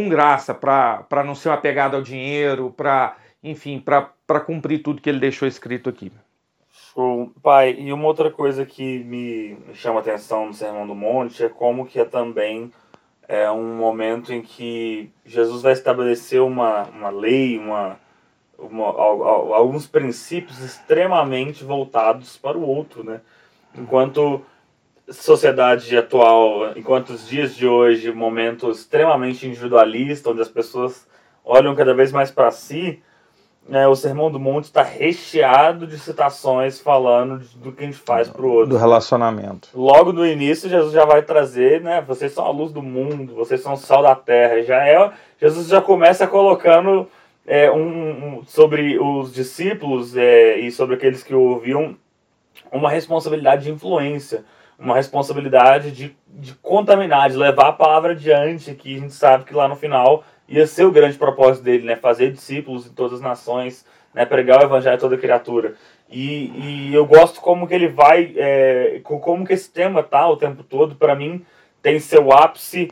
com graça, para não ser apegado ao dinheiro, para, enfim, para cumprir tudo que Ele deixou escrito aqui. Show. Pai, e uma outra coisa que me chama atenção no Sermão do Monte é como que é também é um momento em que Jesus vai estabelecer uma, uma lei, uma uma, alguns princípios extremamente voltados para o outro, né? Enquanto sociedade atual, enquanto os dias de hoje, momento extremamente individualista, onde as pessoas olham cada vez mais para si, né, o Sermão do Monte está recheado de citações falando do que a gente faz para o outro. Do relacionamento. Logo no início, Jesus já vai trazer, né? Vocês são a luz do mundo, vocês são o sal da terra. Já é, Jesus já começa colocando é, um, um, sobre os discípulos é, e sobre aqueles que o ouviam uma responsabilidade de influência, uma responsabilidade de, de contaminar, de levar a palavra adiante, que a gente sabe que lá no final ia ser o grande propósito dele, né? Fazer discípulos em todas as nações, né? Pregar o evangelho a toda criatura. E, e eu gosto como que ele vai, é, como que esse tema tá o tempo todo, para mim, tem seu ápice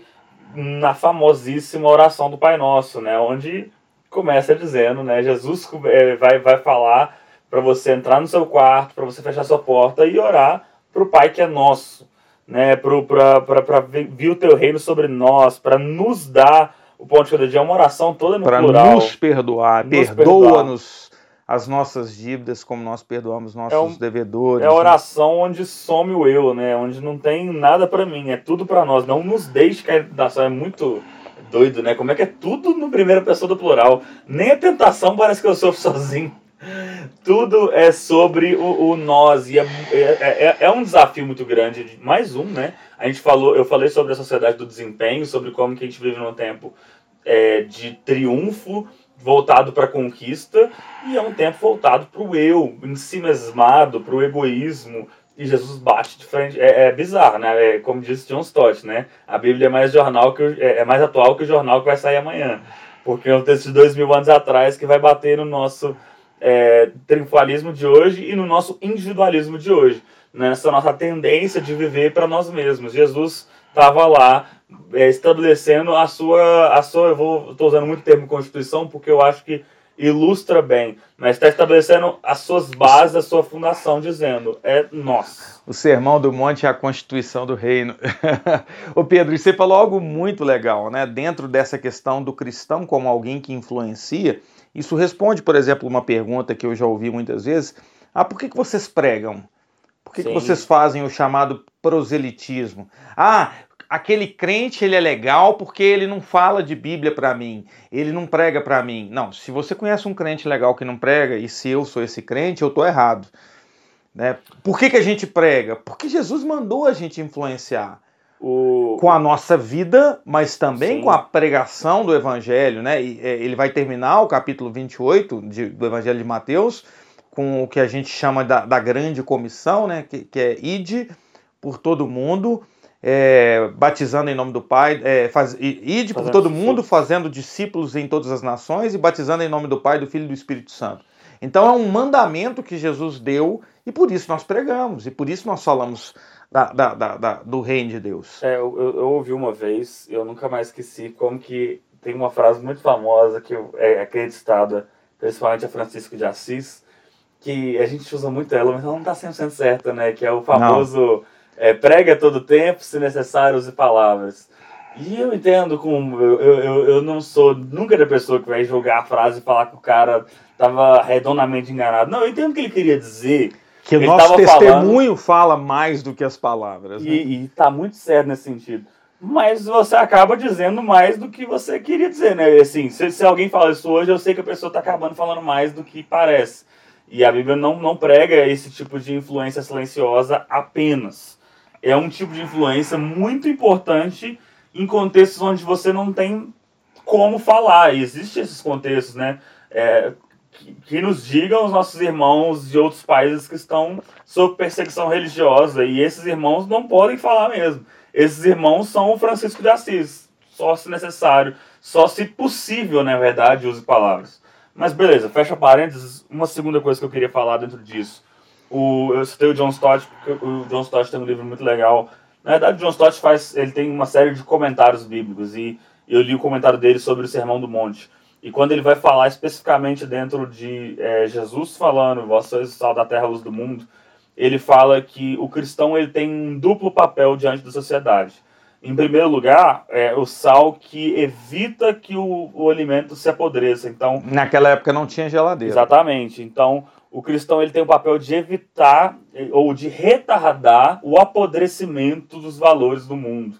na famosíssima oração do Pai Nosso, né? Onde começa dizendo, né? Jesus é, vai, vai falar para você entrar no seu quarto, para você fechar sua porta e orar para o Pai que é nosso, né? Para vir o teu reino sobre nós, para nos dar o pão de cada dia é uma oração toda no pra plural. nos perdoar. Nos Perdoa-nos as nossas dívidas como nós perdoamos nossos É um- devedores. É a oração onde some o eu, né? Onde não tem nada pra mim, é tudo pra nós. Não nos deixe cair em tentação. É muito doido, né? Como é que é tudo no primeira pessoa do plural. Nem a tentação parece que eu sofro sozinho. Tudo é sobre o, o nós. E é, é, é, é um desafio muito grande. Mais um, né? A gente falou, eu falei sobre a sociedade do desempenho, sobre como que a gente vive num tempo é, de triunfo voltado para a conquista e é um tempo voltado para o eu, em si mesmado, para o egoísmo. E Jesus bate de frente. É, é bizarro, né? É, como disse John Stott, né? A Bíblia é mais jornal que é, é mais atual que o jornal que vai sair amanhã. Porque é um texto de dois mil anos atrás que vai bater no nosso é, triunfalismo de hoje e no nosso individualismo de hoje. Nessa nossa tendência de viver para nós mesmos. Jesus estava lá é, estabelecendo a sua, a sua. Eu vou, estou usando muito o termo Constituição porque eu acho que ilustra bem, mas está estabelecendo as suas bases, a sua fundação, dizendo: é nós. O Sermão do Monte é a Constituição do Reino. Ô Pedro, e você falou algo muito legal, né? Dentro dessa questão do cristão como alguém que influencia, isso responde, por exemplo, uma pergunta que eu já ouvi muitas vezes: ah, por que, que vocês pregam? Por que, que vocês fazem o chamado proselitismo? Ah, aquele crente ele é legal porque ele não fala de Bíblia para mim, ele não prega para mim. Não, se você conhece um crente legal que não prega e se eu sou esse crente, eu tô errado. Né? Por que, que a gente prega? Porque Jesus mandou a gente influenciar O, com a nossa vida, mas também Sim. com a pregação do Evangelho. Né? E, é, ele vai terminar o capítulo 28 de, do Evangelho de Mateus com o que a gente chama da, da grande comissão, né? que, que é ide por todo mundo, é, batizando em nome do Pai, é, faz, ide por todo mundo, fazendo discípulos em todas as nações e batizando em nome do Pai, do Filho e do Espírito Santo. Então é um mandamento que Jesus deu e por isso nós pregamos e por isso nós falamos da- da- da- do reino de Deus. É, eu, eu, ouvi uma vez, eu nunca mais esqueci, como que tem uma frase muito famosa que é acreditada, principalmente a Francisco de Assis, que a gente usa muito ela, mas ela não está 100% certa, né? Que é o famoso é, prega todo tempo, se necessário, use palavras. E eu entendo como. Eu, eu, eu- não sou nunca da pessoa que vai julgar a frase e falar que o cara estava redondamente enganado. Não, eu entendo o que ele queria dizer. Que o nosso testemunho fala mais do que as palavras. né? E, e tá muito certo nesse sentido. Mas você acaba dizendo mais do que você queria dizer, né? Assim, se, se alguém fala isso hoje, eu sei que a pessoa tá acabando falando mais do que parece. E a Bíblia não, não prega esse tipo de influência silenciosa apenas. É um tipo de influência muito importante em contextos onde você não tem como falar. E existem esses contextos, né? É, que, que nos digam os nossos irmãos de outros países que estão sob perseguição religiosa. E esses irmãos não podem falar mesmo. Esses irmãos são o Francisco de Assis. Só se necessário, só se possível, na verdade, use palavras. Mas beleza, fecha parênteses. Uma segunda coisa que eu queria falar dentro disso. O, eu citei o John Stott, porque o John Stott tem um livro muito legal. Na verdade, o John Stott faz, ele tem uma série de comentários bíblicos e eu li o comentário dele sobre o Sermão do Monte. E quando ele vai falar especificamente dentro de é, Jesus falando, vós sois o sal da terra, a luz do mundo, ele fala que o cristão ele tem um duplo papel diante da sociedade. Em primeiro lugar, é o sal que evita que o, o alimento se apodreça. Então, Naquela época não tinha geladeira. Exatamente. Então, o cristão ele tem o papel de evitar ou de retardar o apodrecimento dos valores do mundo.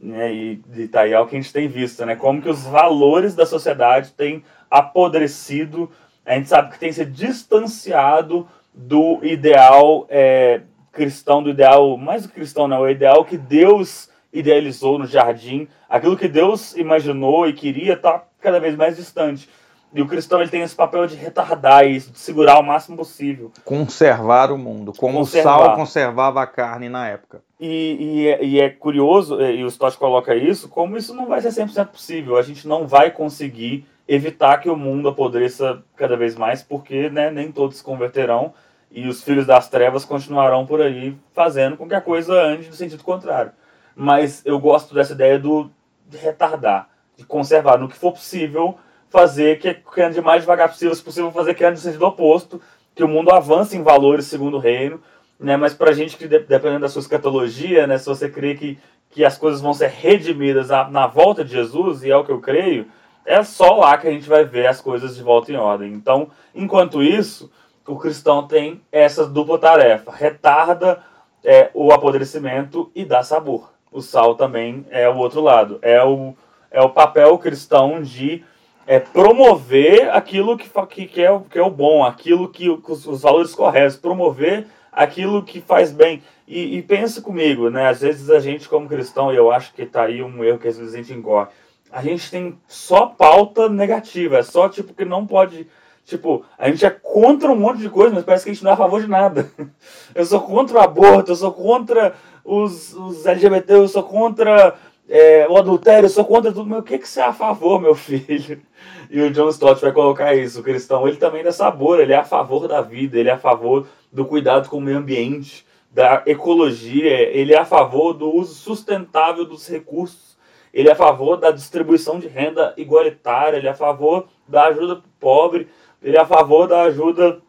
Né? E, e tá é o que a gente tem visto, né? Como que os valores da sociedade têm apodrecido. A gente sabe que tem se distanciado do ideal eh, cristão, do ideal, mais do cristão, não, o ideal que Deus idealizou no jardim, aquilo que Deus imaginou e queria está cada vez mais distante. E o cristão ele tem esse papel de retardar isso, de segurar o máximo possível. Conservar o mundo, como Conservar. o sal conservava a carne na época. E, e, é, e é curioso, e o Stott coloca isso, como isso não vai ser 100% possível. A gente não vai conseguir evitar que o mundo apodreça cada vez mais, porque né, nem todos se converterão e os filhos das trevas continuarão por aí fazendo com que a coisa ande no sentido contrário. Mas eu gosto dessa ideia do de retardar, de conservar, no que for possível, fazer que, que ande mais devagar possível, se possível, fazer que ande no sentido oposto, que o mundo avance em valores segundo o reino, né? Mas pra gente que, de- dependendo da sua escatologia, né? Se você crê que, que as coisas vão ser redimidas na, na volta de Jesus, e é o que eu creio, é só lá que a gente vai ver as coisas de volta em ordem. Então, enquanto isso, o cristão tem essa dupla tarefa: retarda é, o apodrecimento e dá sabor. O sal também é o outro lado. É o, é o papel cristão de é, promover aquilo que, que, que, é, que é o bom, aquilo que os, os valores corretos, promover aquilo que faz bem. E, e pensa comigo, né? Às vezes a gente, como cristão, e eu acho que tá aí um erro que às vezes a gente engorda, a gente tem só pauta negativa, é só tipo que não pode. Tipo, a gente é contra um monte de coisa, mas parece que a gente não é a favor de nada. Eu sou contra o aborto, eu sou contra os, os LGBT, eu sou contra é, o adultério, sou contra tudo. Mas o que, que você é a favor, meu filho? E o John Stott vai colocar isso. O cristão, ele também dá sabor, ele é a favor da vida, ele é a favor do cuidado com o meio ambiente, da ecologia, ele é a favor do uso sustentável dos recursos, ele é a favor da distribuição de renda igualitária, ele é a favor da ajuda para o pobre, ele é a favor da ajuda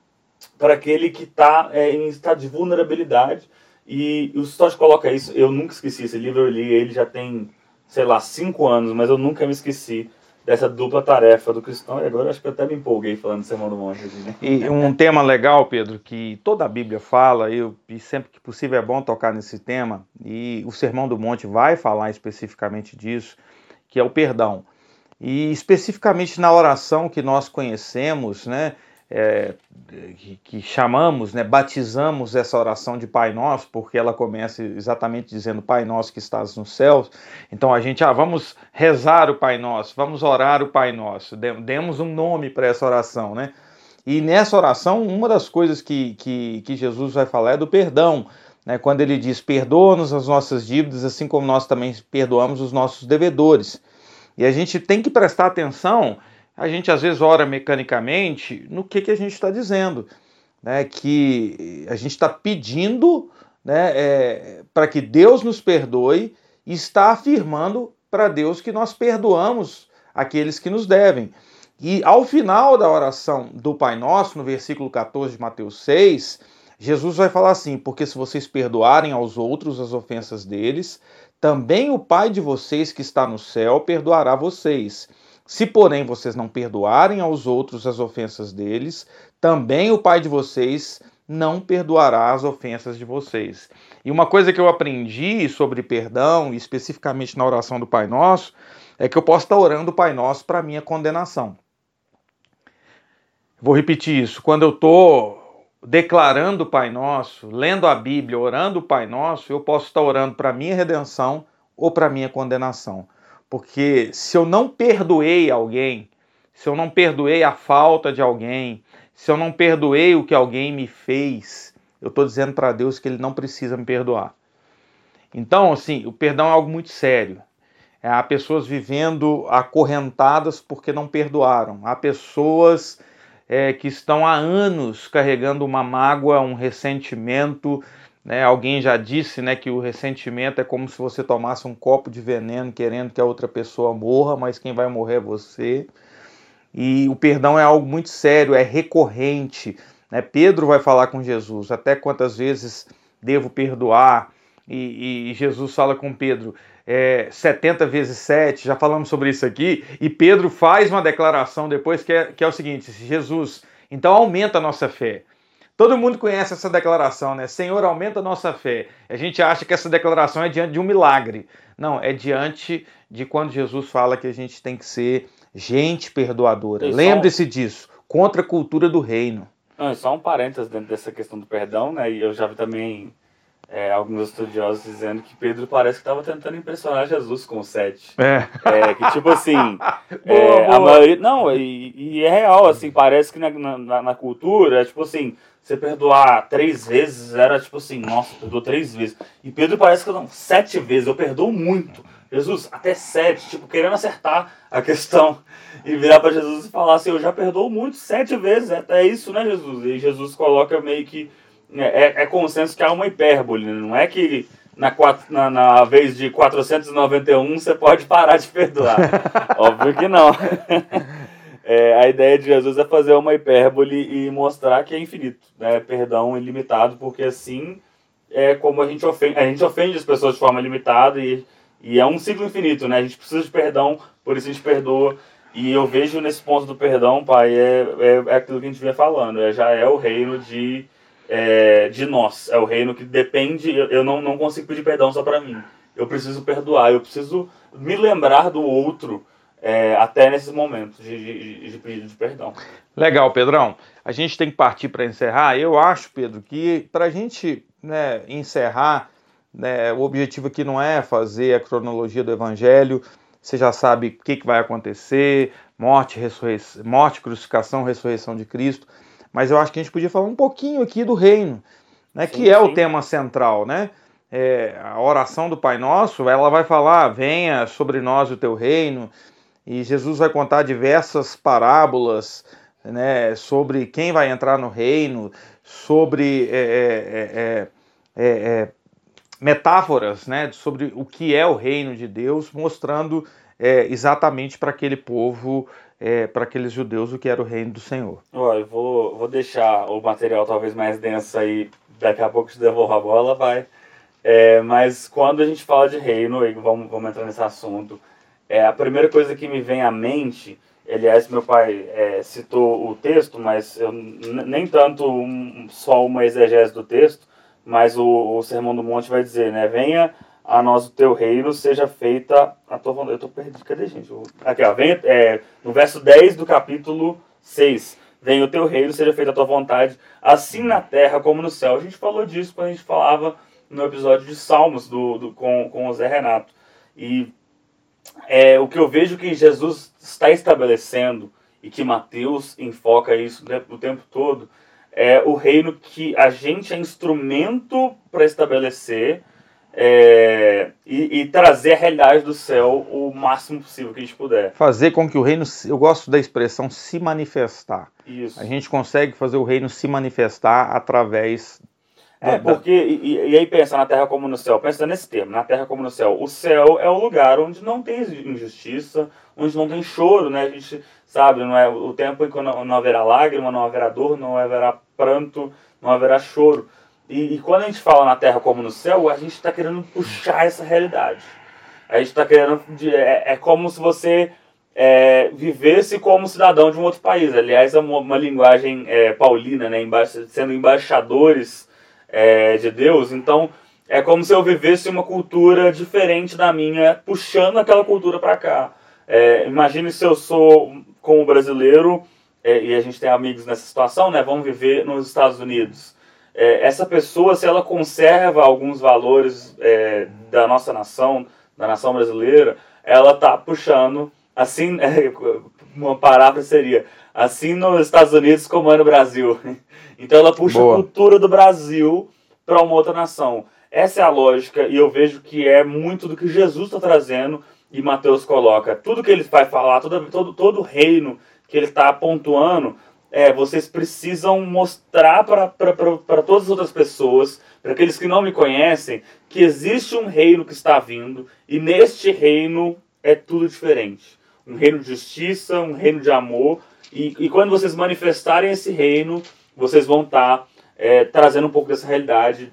para aquele que está é, em estado de vulnerabilidade. E o Stott coloca isso, eu nunca esqueci esse livro, eu li ele já tem, sei lá, cinco anos, mas eu nunca me esqueci dessa dupla tarefa do cristão, e agora acho que eu até me empolguei falando do Sermão do Monte. Né? E um tema legal, Pedro, que toda a Bíblia fala, eu, e sempre que possível é bom tocar nesse tema, e o Sermão do Monte vai falar especificamente disso, que é o perdão. E especificamente na oração que nós conhecemos, né, é, que, chamamos, né, batizamos essa oração de Pai Nosso, porque ela começa exatamente dizendo Pai Nosso que estás nos céus. Então a gente, ah, vamos rezar o Pai Nosso, vamos orar o Pai Nosso, demos um nome para essa oração, né? E nessa oração, uma das coisas que, que, que Jesus vai falar é do perdão. Né, quando ele diz: perdoa-nos as nossas dívidas, assim como nós também perdoamos os nossos devedores. E a gente tem que prestar atenção a gente às vezes ora mecanicamente no que, que a gente está dizendo, né? que a gente está pedindo né, é, para que Deus nos perdoe e está afirmando para Deus que nós perdoamos aqueles que nos devem. E ao final da oração do Pai Nosso, no versículo 14 de Mateus 6, Jesus vai falar assim: Porque se vocês perdoarem aos outros as ofensas deles, também o Pai de vocês que está no céu perdoará vocês. Se, porém, vocês não perdoarem aos outros as ofensas deles, também o Pai de vocês não perdoará as ofensas de vocês. E uma coisa que eu aprendi sobre perdão, especificamente na oração do Pai Nosso, é que eu posso estar orando o Pai Nosso para minha condenação. Vou repetir isso. Quando eu estou declarando o Pai Nosso, lendo a Bíblia, orando o Pai Nosso, eu posso estar orando para minha redenção ou para minha condenação. Porque se eu não perdoei alguém, se eu não perdoei a falta de alguém, se eu não perdoei o que alguém me fez, eu estou dizendo para Deus que Ele não precisa me perdoar. Então, assim, o perdão é algo muito sério. É, há pessoas vivendo acorrentadas porque não perdoaram. Há pessoas é, que estão há anos carregando uma mágoa, um ressentimento, né? Alguém já disse né, que o ressentimento é como se você tomasse um copo de veneno querendo que a outra pessoa morra, mas quem vai morrer é você. E o perdão é algo muito sério, é recorrente. Né? Pedro vai falar com Jesus: até quantas vezes devo perdoar? E, e Jesus fala com Pedro: é, 70 vezes 7, já falamos sobre isso aqui. E Pedro faz uma declaração depois que é, que é o seguinte: Jesus, então aumenta a nossa fé. Todo mundo conhece essa declaração, né? Senhor, aumenta a nossa fé. A gente acha que essa declaração é diante de um milagre. Não, é diante de quando Jesus fala que a gente tem que ser gente perdoadora. Lembre-se disso, contra a cultura do reino. Não, só um parênteses dentro dessa questão do perdão, né? E eu já vi também é, alguns estudiosos dizendo que Pedro parece que estava tentando impressionar Jesus com o sete. É. é que tipo assim. boa, é, boa. A maioria, não, e, e, é real, assim, parece que na, na, na cultura, tipo assim, você perdoar três vezes era tipo assim, nossa, perdoou três vezes. E Pedro parece que não, sete vezes, eu perdoo muito. Jesus, até sete, tipo, querendo acertar a questão. E virar para Jesus e falar assim, eu já perdoo muito, sete vezes, é, é isso, né, Jesus? E Jesus coloca meio que. É, é, é consenso que há uma hipérbole, né? não é que na, na, na vez de 491 você pode parar de perdoar. Óbvio que não. É, a ideia de Jesus é fazer uma hipérbole e mostrar que é infinito, né? perdão ilimitado, porque assim é como a gente ofende, a gente ofende as pessoas de forma limitada e E é um ciclo infinito, né? A gente precisa de perdão, por isso a gente perdoa. E eu vejo nesse ponto do perdão, pai, é, é, é aquilo que a gente vinha falando, é, já é o reino de, é, de nós, é o reino que depende, eu, não, não consigo pedir perdão só para mim, eu preciso perdoar, eu preciso me lembrar do outro é, até nesses momentos de, de, de pedido de perdão. Legal, Pedrão. A gente tem que partir para encerrar. Eu acho, Pedro, que para a gente né, encerrar, né, o objetivo aqui não é fazer a cronologia do Evangelho, você já sabe o que, que vai acontecer, morte, ressurreição, morte, crucificação, ressurreição de Cristo. Mas eu acho que a gente podia falar um pouquinho aqui do reino, né, sim, que é sim. o tema central, né? É, a oração do Pai Nosso, ela vai falar: venha sobre nós o teu reino, e Jesus vai contar diversas parábolas né, sobre quem vai entrar no reino, sobre é, é, é, é metáforas né, sobre o que é o reino de Deus, mostrando é, exatamente para aquele povo, é, para aqueles judeus, o que era o reino do Senhor. Olha, vou, vou deixar o material talvez mais denso aí, daqui a pouco te devolvo a bola, vai. É, mas quando a gente fala de reino, e vamos, vamos entrar nesse assunto, é, a primeira coisa que me vem à mente, aliás, meu pai é, citou o texto, mas eu, nem tanto um, só uma exegese do texto, mas o, o Sermão do Monte vai dizer, né? Venha a nós o teu reino, seja feita a tua vontade. Eu tô perdido, cadê, gente? Aqui, ó, venha, é, no verso 10 do capítulo 6. Venha o teu reino, seja feita a tua vontade, assim na terra como no céu. A gente falou disso quando a gente falava no episódio de Salmos do, do com, com o Zé Renato. E é, o que eu vejo que Jesus está estabelecendo e que Mateus enfoca isso o tempo todo é o reino que a gente é instrumento para estabelecer é, e, e, trazer a realidade do céu o máximo possível que a gente puder. Fazer com que o reino, eu gosto da expressão se manifestar. Isso. A gente consegue fazer o reino se manifestar através. É, da... porque, e, e, aí pensa na terra como no céu, pensa nesse termo, na terra como no céu. O céu é o lugar onde não tem injustiça, onde não tem choro, né? A gente sabe, não é o tempo em que não, não haverá lágrima, não haverá dor, não haverá pranto, não haverá choro. E, e quando a gente fala na terra como no céu, a gente está querendo puxar essa realidade. A gente está querendo. É, é, como se você é, vivesse como cidadão de um outro país. Aliás, é uma, uma linguagem é, paulina, né? Emba sendo embaixadores é, de Deus. Então, é como se eu vivesse uma cultura diferente da minha, puxando aquela cultura para cá. É, imagine se eu sou como brasileiro, é, e a gente tem amigos nessa situação, né? Vamos viver nos Estados Unidos. É, essa pessoa, se ela conserva alguns valores é, da nossa nação, da nação brasileira, ela tá puxando, assim, uma palavra seria, assim nos Estados Unidos como é no Brasil. Então ela puxa Boa. a cultura do Brasil para uma outra nação. Essa é a lógica, e eu vejo que é muito do que Jesus está trazendo e Mateus coloca. Tudo que ele vai falar, todo, todo, todo o reino que ele está pontuando, é, vocês precisam mostrar para todas as outras pessoas, para aqueles que não me conhecem, que existe um reino que está vindo e neste reino é tudo diferente. Um reino de justiça, um reino de amor. E, e quando vocês manifestarem esse reino, vocês vão estar tá, é, trazendo um pouco dessa realidade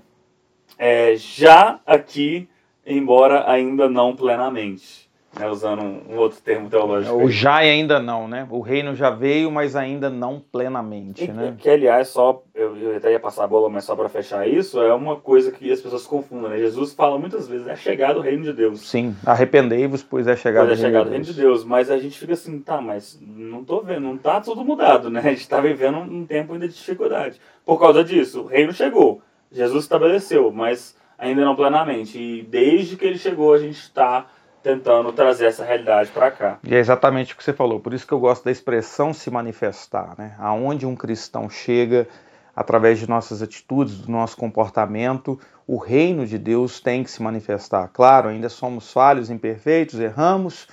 é, já aqui, embora ainda não plenamente né, usando um, outro termo teológico. O já e ainda não, né? O reino já veio, mas ainda não plenamente, e, né? Que, aliás, só, eu, eu até ia passar a bola, mas só para fechar isso, é uma coisa que as pessoas confundem, né? Jesus fala muitas vezes, é chegado o reino de Deus. Sim, arrependei-vos, pois é chegado pois é chegado o reino de Deus. Mas a gente fica assim, tá, mas não tô vendo, não tá tudo mudado, né? A gente tá vivendo um tempo ainda de dificuldade. Por causa disso, o reino chegou, Jesus estabeleceu, mas ainda não plenamente. E desde que ele chegou, a gente está tentando trazer essa realidade para cá. E é exatamente o que você falou, por isso que eu gosto da expressão se manifestar, né? Aonde um cristão chega, através de nossas atitudes, do nosso comportamento, o reino de Deus tem que se manifestar. Claro, ainda somos falhos, imperfeitos, erramos,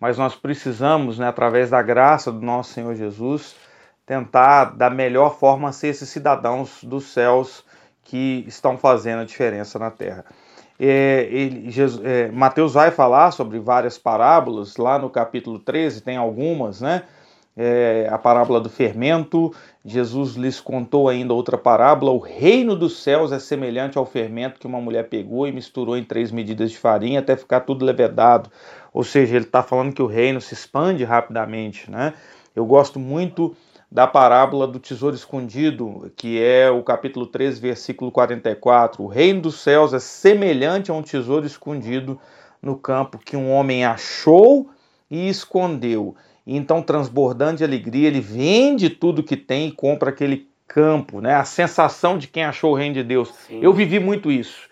mas nós precisamos, né, através da graça do nosso Senhor Jesus, tentar da melhor forma ser esses cidadãos dos céus que estão fazendo a diferença na terra é, ele, Jesus, é, Mateus vai falar sobre várias parábolas, lá no capítulo 13 tem algumas, né? é, a parábola do fermento. Jesus lhes contou ainda outra parábola: o reino dos céus é semelhante ao fermento que uma mulher pegou e misturou em três medidas de farinha até ficar tudo levedado. Ou seja, ele está falando que o reino se expande rapidamente. Né? Eu gosto muito da parábola do tesouro escondido, que é o capítulo 13, versículo 44. O reino dos céus é semelhante a um tesouro escondido no campo que um homem achou e escondeu. E então, transbordando de alegria, ele vende tudo que tem e compra aquele campo, né? A sensação de quem achou o reino de Deus. Sim. Eu vivi muito isso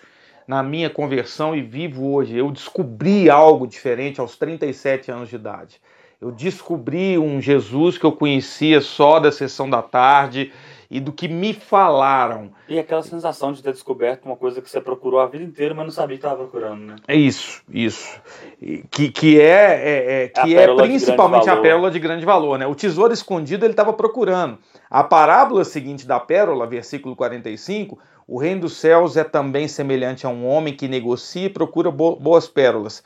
na minha conversão e vivo hoje. Eu descobri algo diferente aos 37 anos de idade. Eu descobri um Jesus que eu conhecia só da sessão da tarde e do que me falaram. E aquela sensação de ter descoberto uma coisa que você procurou a vida inteira, mas não sabia que estava procurando, né? É isso, isso. Que, que é, é, é que é, principalmente a pérola de grande valor, né? O tesouro escondido ele estava procurando. A parábola seguinte da pérola, versículo 45, o reino dos céus é também semelhante a um homem que negocia e procura boas pérolas.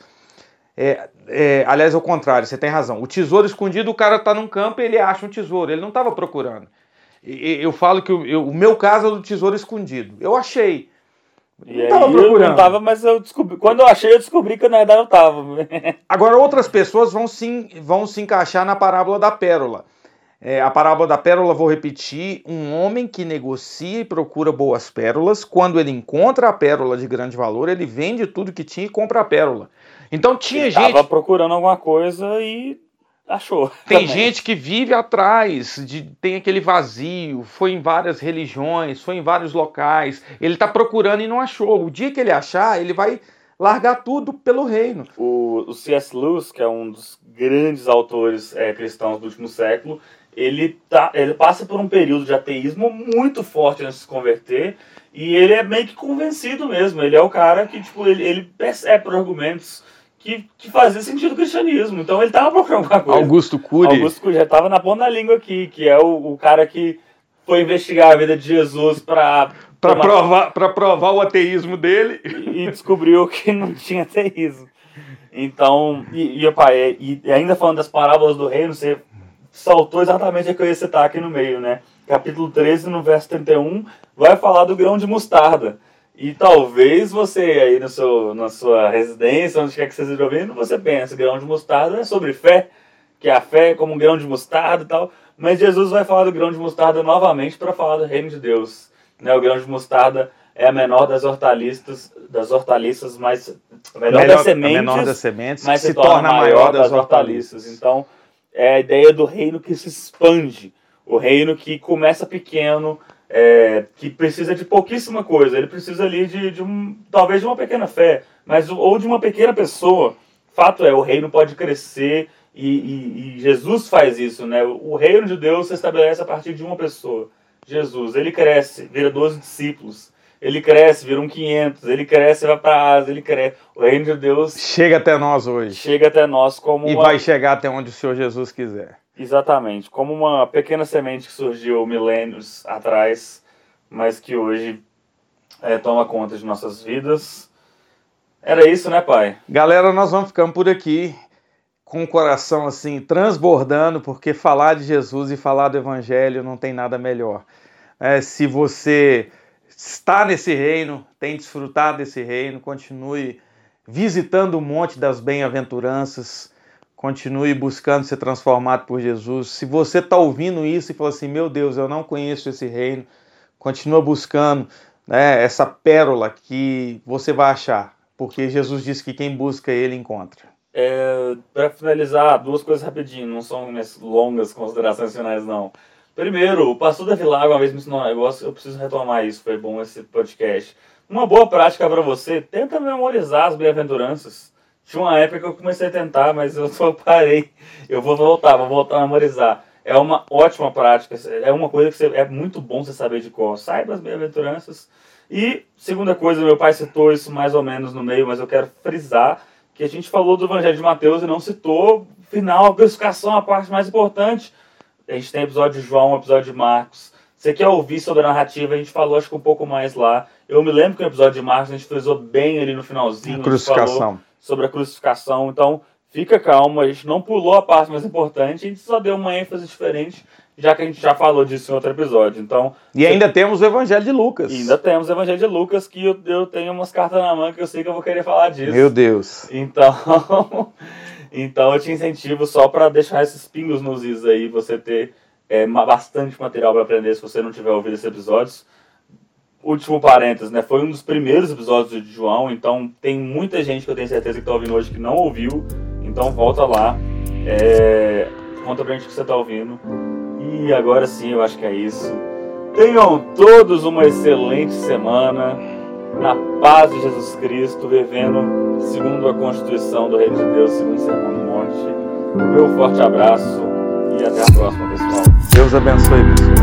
É, é, aliás, ao contrário, você tem razão. O tesouro escondido, o cara está num campo e ele acha um tesouro, ele não estava procurando eu falo que o, o meu caso é do tesouro escondido. Eu achei. E não tava procurando. Eu não tava, mas eu descobri. Quando eu achei, eu descobri que na verdade eu tava. Agora, outras pessoas vão se, vão se encaixar na parábola da pérola. É, a parábola da pérola, vou repetir: um homem que negocia e procura boas pérolas, quando ele encontra a pérola de grande valor, ele vende tudo que tinha e compra a pérola. Então tinha ele gente. Tava procurando alguma coisa e achou. Tem também. gente que vive atrás, de, tem aquele vazio, foi em várias religiões, foi em vários locais, ele está procurando e não achou. O dia que ele achar, ele vai largar tudo pelo reino. O, o C.S. Lewis, que é um dos grandes autores é, cristãos do último século, ele, tá, ele passa por um período de ateísmo muito forte antes de se converter, e ele é meio que convencido mesmo. Ele é o cara que, tipo, ele, ele percebe por argumentos que, que fazia sentido o cristianismo. Então ele estava procurando alguma coisa. Augusto Cury. Augusto Cury já estava na ponta da língua aqui, que é o, o cara que foi investigar a vida de Jesus para para provar para provar o ateísmo dele e, e, descobriu que não tinha ateísmo. Então, e, e, opa, e, e ainda falando das parábolas do reino, você saltou exatamente a que eu ia citar aqui no meio, né? Capítulo 13, no verso 31, vai falar do grão de mostarda. E talvez você aí no seu, na sua residência, onde quer que você esteja ouvindo, você pense, grão de mostarda é sobre fé, que a fé é como um grão de mostarda e tal. Mas Jesus vai falar do grão de mostarda novamente para falar do reino de Deus. Né? O grão de mostarda é a menor das hortaliças, das hortaliças, a menor, melhor, das sementes, menor das sementes, mas se, se torna, a maior das, das hortaliças. hortaliças. Então, é a ideia do reino que se expande, o reino que começa pequeno, é, que precisa de pouquíssima coisa. Ele precisa ali de, de um, talvez de uma pequena fé, mas ou de uma pequena pessoa. Fato é, o reino pode crescer e, e, e Jesus faz isso, né? O reino de Deus se estabelece a partir de uma pessoa, Jesus. Ele cresce, vira 12 discípulos. Ele cresce, vira um 500, ele cresce, vai para Ásia, ele cresce. O reino de Deus chega até nós hoje. Chega até nós como e uma... vai chegar até onde o Senhor Jesus quiser. Exatamente, como uma pequena semente que surgiu milênios atrás, mas que hoje é, toma conta de nossas vidas. Era isso, né, pai? Galera, nós vamos ficando por aqui com o coração assim transbordando, porque falar de Jesus e falar do Evangelho não tem nada melhor. É, se você está nesse reino, tem desfrutado desse reino, continue visitando o Monte das Bem-aventuranças Continue buscando ser transformado por Jesus. Se você está ouvindo isso e fala assim, meu Deus, eu não conheço esse reino, continua buscando né, essa pérola que você vai achar, porque Jesus disse que quem busca ele encontra. É, Para finalizar, duas coisas rapidinho, não são longas considerações finais não. Primeiro, o pastor da Vilago uma vez me ensinou um negócio, eu preciso retomar isso, foi bom esse podcast. Uma boa prática para você, tenta memorizar as bem-aventuranças. Tinha uma época que eu comecei a tentar, mas eu só parei. Eu vou voltar, vou voltar a memorizar. É uma ótima prática, é uma coisa que você, é muito bom você saber de cor. Saiba as bem-aventuranças. E, segunda coisa, meu pai citou isso mais ou menos no meio, mas eu quero frisar que a gente falou do Evangelho de Mateus e não citou, final, a crucificação, a parte mais importante. A gente tem episódio de João, episódio de Marcos. Você quer ouvir sobre a narrativa? A gente falou, acho que um pouco mais lá. Eu me lembro que no episódio de Marcos a gente frisou bem ali no finalzinho. A crucificação sobre a crucificação. Então, fica calmo, a gente não pulou a parte mais importante, a gente só deu uma ênfase diferente, já que a gente já falou disso em outro episódio. Então, e ainda temos o Evangelho de Lucas. ainda temos o Evangelho de Lucas, que eu, eu tenho umas cartas na mão que eu sei que eu vou querer falar disso. Meu Deus. Então, então eu te incentivo só para deixar esses pingos nos is aí, você ter é, bastante material para aprender se você não tiver ouvido esses episódios último parênteses, né? Foi um dos primeiros episódios de João, então tem muita gente que eu tenho certeza que está ouvindo hoje que não ouviu. Então volta lá, é, conta pra gente o que você está ouvindo. E agora sim, eu acho que é isso. Tenham todos uma excelente semana, na paz de Jesus Cristo, vivendo segundo a Constituição do Reino de Deus, segundo o Sermão do Monte. Meu forte abraço e até a próxima, pessoal. Deus abençoe, pessoal.